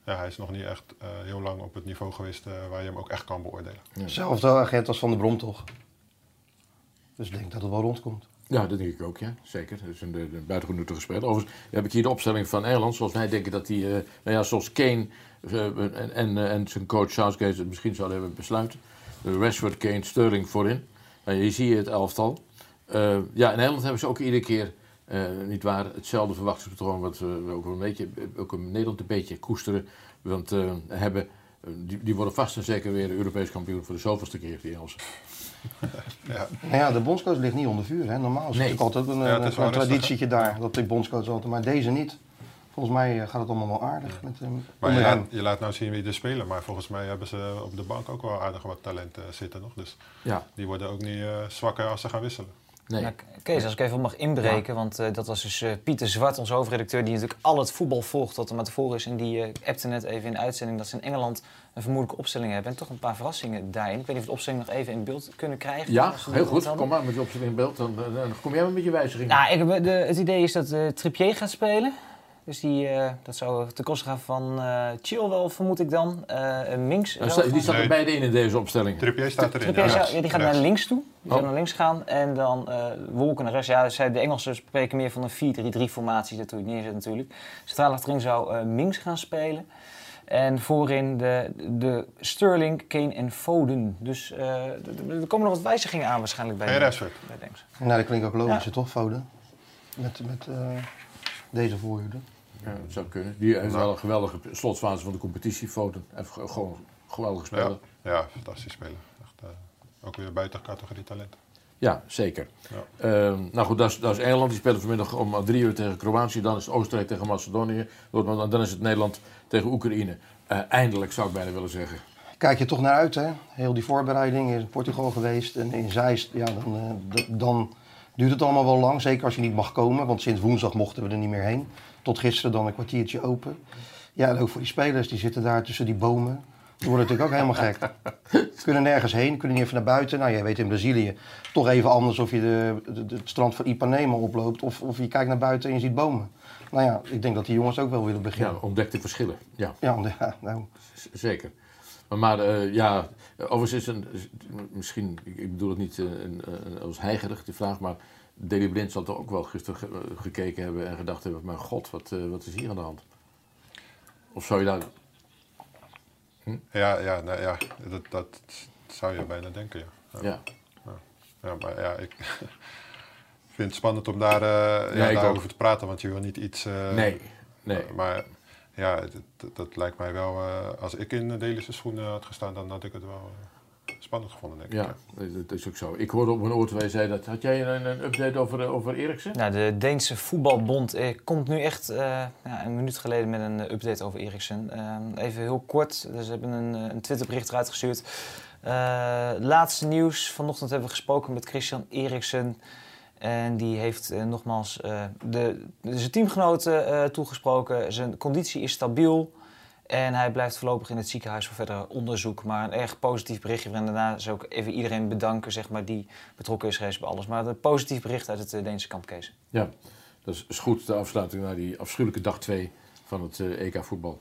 ja, hij is nog niet echt uh, heel lang op het niveau geweest uh, waar je hem ook echt kan beoordelen. Ja. Zelfde agent als Van der Brom toch? Dus ik denk dat het wel rondkomt. Ja, dat denk ik ook, ja. Zeker. Dat is een, een buitengewoon nuttige speler. Overigens heb ik hier de opstelling van Engeland. Zoals wij denken dat hij, uh, nou ja, zoals Kane en, en, en zijn coach Southgate het misschien zouden hebben besluiten. Rashford, Kane, Sterling voorin. Nou, hier zie je het elftal. Uh, ja, in Nederland hebben ze ook iedere keer, uh, niet waar, hetzelfde verwachtingspatroon wat we ook, een beetje, ook in Nederland een beetje koesteren. Want uh, hebben, die, die, worden vast en zeker weer Europees kampioen voor de zoveelste keer, die Engelsen. ja. Nou ja, de bondscoach ligt niet onder vuur. Hè. Normaal is Nee. het altijd een, Ja, het is een, traditietje daar, dat die bondscoach altijd, maar deze niet. Volgens mij gaat het allemaal wel aardig met hem. Maar je laat, je laat nou zien wie er spelen, maar volgens mij hebben ze op de bank ook wel aardig wat talenten zitten nog. Dus Ja. die worden ook niet uh, zwakker als ze gaan wisselen. Nee. Nou, Kees, als ik even mag inbreken, want eh, dat was dus eh, Pieter Zwart, onze hoofdredacteur, die natuurlijk al het voetbal volgt tot er maar tevoren is. En die eh, appte net even in de uitzending dat ze in Engeland een vermoedelijke opstelling hebben. En toch een paar verrassingen daarin. Ik weet niet of we de opstelling nog even in beeld kunnen krijgen. Ja, die heel goed. hadden. Kom maar met je opstelling in beeld. Dan, dan, dan kom jij met je wijziging. Nou, ik de, het idee is dat Trippier gaat spelen. Dus die, eh, dat zou ten koste gaan van eh Chilwell, vermoed ik dan. Minks. Sta- die gaan. staat er beide in in deze opstelling. Trippier staat erin. Trippier ja. zou- ja, die gaat naar links toe. Die zou Oh. naar links gaan. En dan eh Wolken naar rechts. Ja, zij, de Engelsen spreken meer van een 4-3-3 formatie. Dat doe ik neerzet natuurlijk. Centraal achterin zou eh Minks gaan spelen. En voorin de, de Sterling, Kane en Foden. Dus eh, er komen nog wat wijzigingen aan waarschijnlijk bij de- bij de Engelsen. Nou, dat klinkt ook logisch, Ja. toch, Foden? Met, met eh, deze voorhoede. Ja, dat zou kunnen. Die heeft wel een geweldige slotfase van de competitie. Foden. Hij heeft ge- gewoon een geweldige speler. Ja, ja, fantastisch spelen. Echt, eh, ook weer buiten categorie talent. Ja, zeker. Ja. Ehm, nou goed, dat is, dat is Engeland. Die spelen vanmiddag om drie uur tegen Kroatië. Dan is het Oostenrijk tegen Macedonië. Dan is het Nederland tegen Oekraïne. Eh, eindelijk zou ik bijna willen zeggen. Kijk je toch naar uit, hè? Heel die voorbereiding in Portugal geweest en in Zeist, ja, dan, eh, dan duurt het allemaal wel lang. Zeker als je niet mag komen, want sinds woensdag mochten we er niet meer heen. Tot gisteren dan een kwartiertje open. Ja, en ook voor die spelers, die zitten daar tussen die bomen. Die worden natuurlijk ook helemaal gek. Kunnen nergens heen, kunnen niet even naar buiten. Nou, jij weet in Brazilië toch even anders of je de, de- de- het strand van Ipanema oploopt of, of je kijkt naar buiten en je ziet bomen. Nou ja, ik denk dat die jongens ook wel willen beginnen. Ja, ontdek de verschillen. Ja, Ja, nou, z- zeker. Maar, maar eh, ja, overigens is een, is- misschien, ik, bedoel het niet eh, als heigerig die vraag, maar Daley Blind zal toch ook wel gisteren eh, gekeken hebben en gedacht hebben, mijn god, wat, eh, wat is hier aan de hand? Of zou je daar... Ja, ja, nou, ja dat, dat zou je bijna denken, ja. Ja. Ja, Ja, maar ja, ik vind het spannend om daar, eh, Ja, daarover te praten, want je wil niet iets... Nee, nee. Maar ja, dat, dat- lijkt mij wel... als ik in de Delische schoenen had gestaan, dan had ik het wel spannend gevonden, denk ik. Ja, dat is ook zo. Ik hoorde op een oor terwijl je zei dat. Had jij een, een update over, eh, over Eriksen? Nou, de Deense voetbalbond eh, komt nu echt eh, ja, een minuut geleden met een eh, update over Eriksen. Eh, even heel kort, dus ze hebben een, een Twitterbericht eruit gestuurd. Eh, laatste nieuws, vanochtend hebben we gesproken met Christian Eriksen. En die heeft eh, nogmaals eh, de, de- zijn teamgenoten eh, toegesproken. Zijn conditie is stabiel. En hij blijft voorlopig in het ziekenhuis voor verder onderzoek. Maar een erg positief berichtje. En daarna zou ik even iedereen bedanken zeg maar, die betrokken is geweest bij alles. Maar een positief bericht uit het eh, Deense kamp, Kees. Ja, dat is, is goed. De afsluiting naar die afschuwelijke dag 2 van het eh, EK voetbal.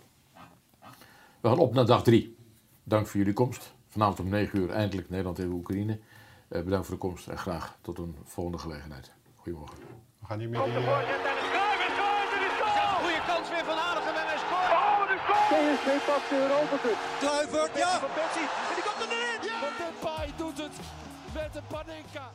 We gaan op naar dag 3. Dank voor jullie komst. Vanavond om 9 uur eindelijk Nederland tegen Oekraïne. Eh, bedankt voor de komst en graag tot een volgende gelegenheid. Goedemorgen. We gaan niet meer die... Goede kans weer van Aardigen en hij scoort. Oh, de goal! PSV pakt de Europa Cup. Kluivert, ja. Van Persie. En die komt erin. Ja. Van Depay doet het met de Panenka.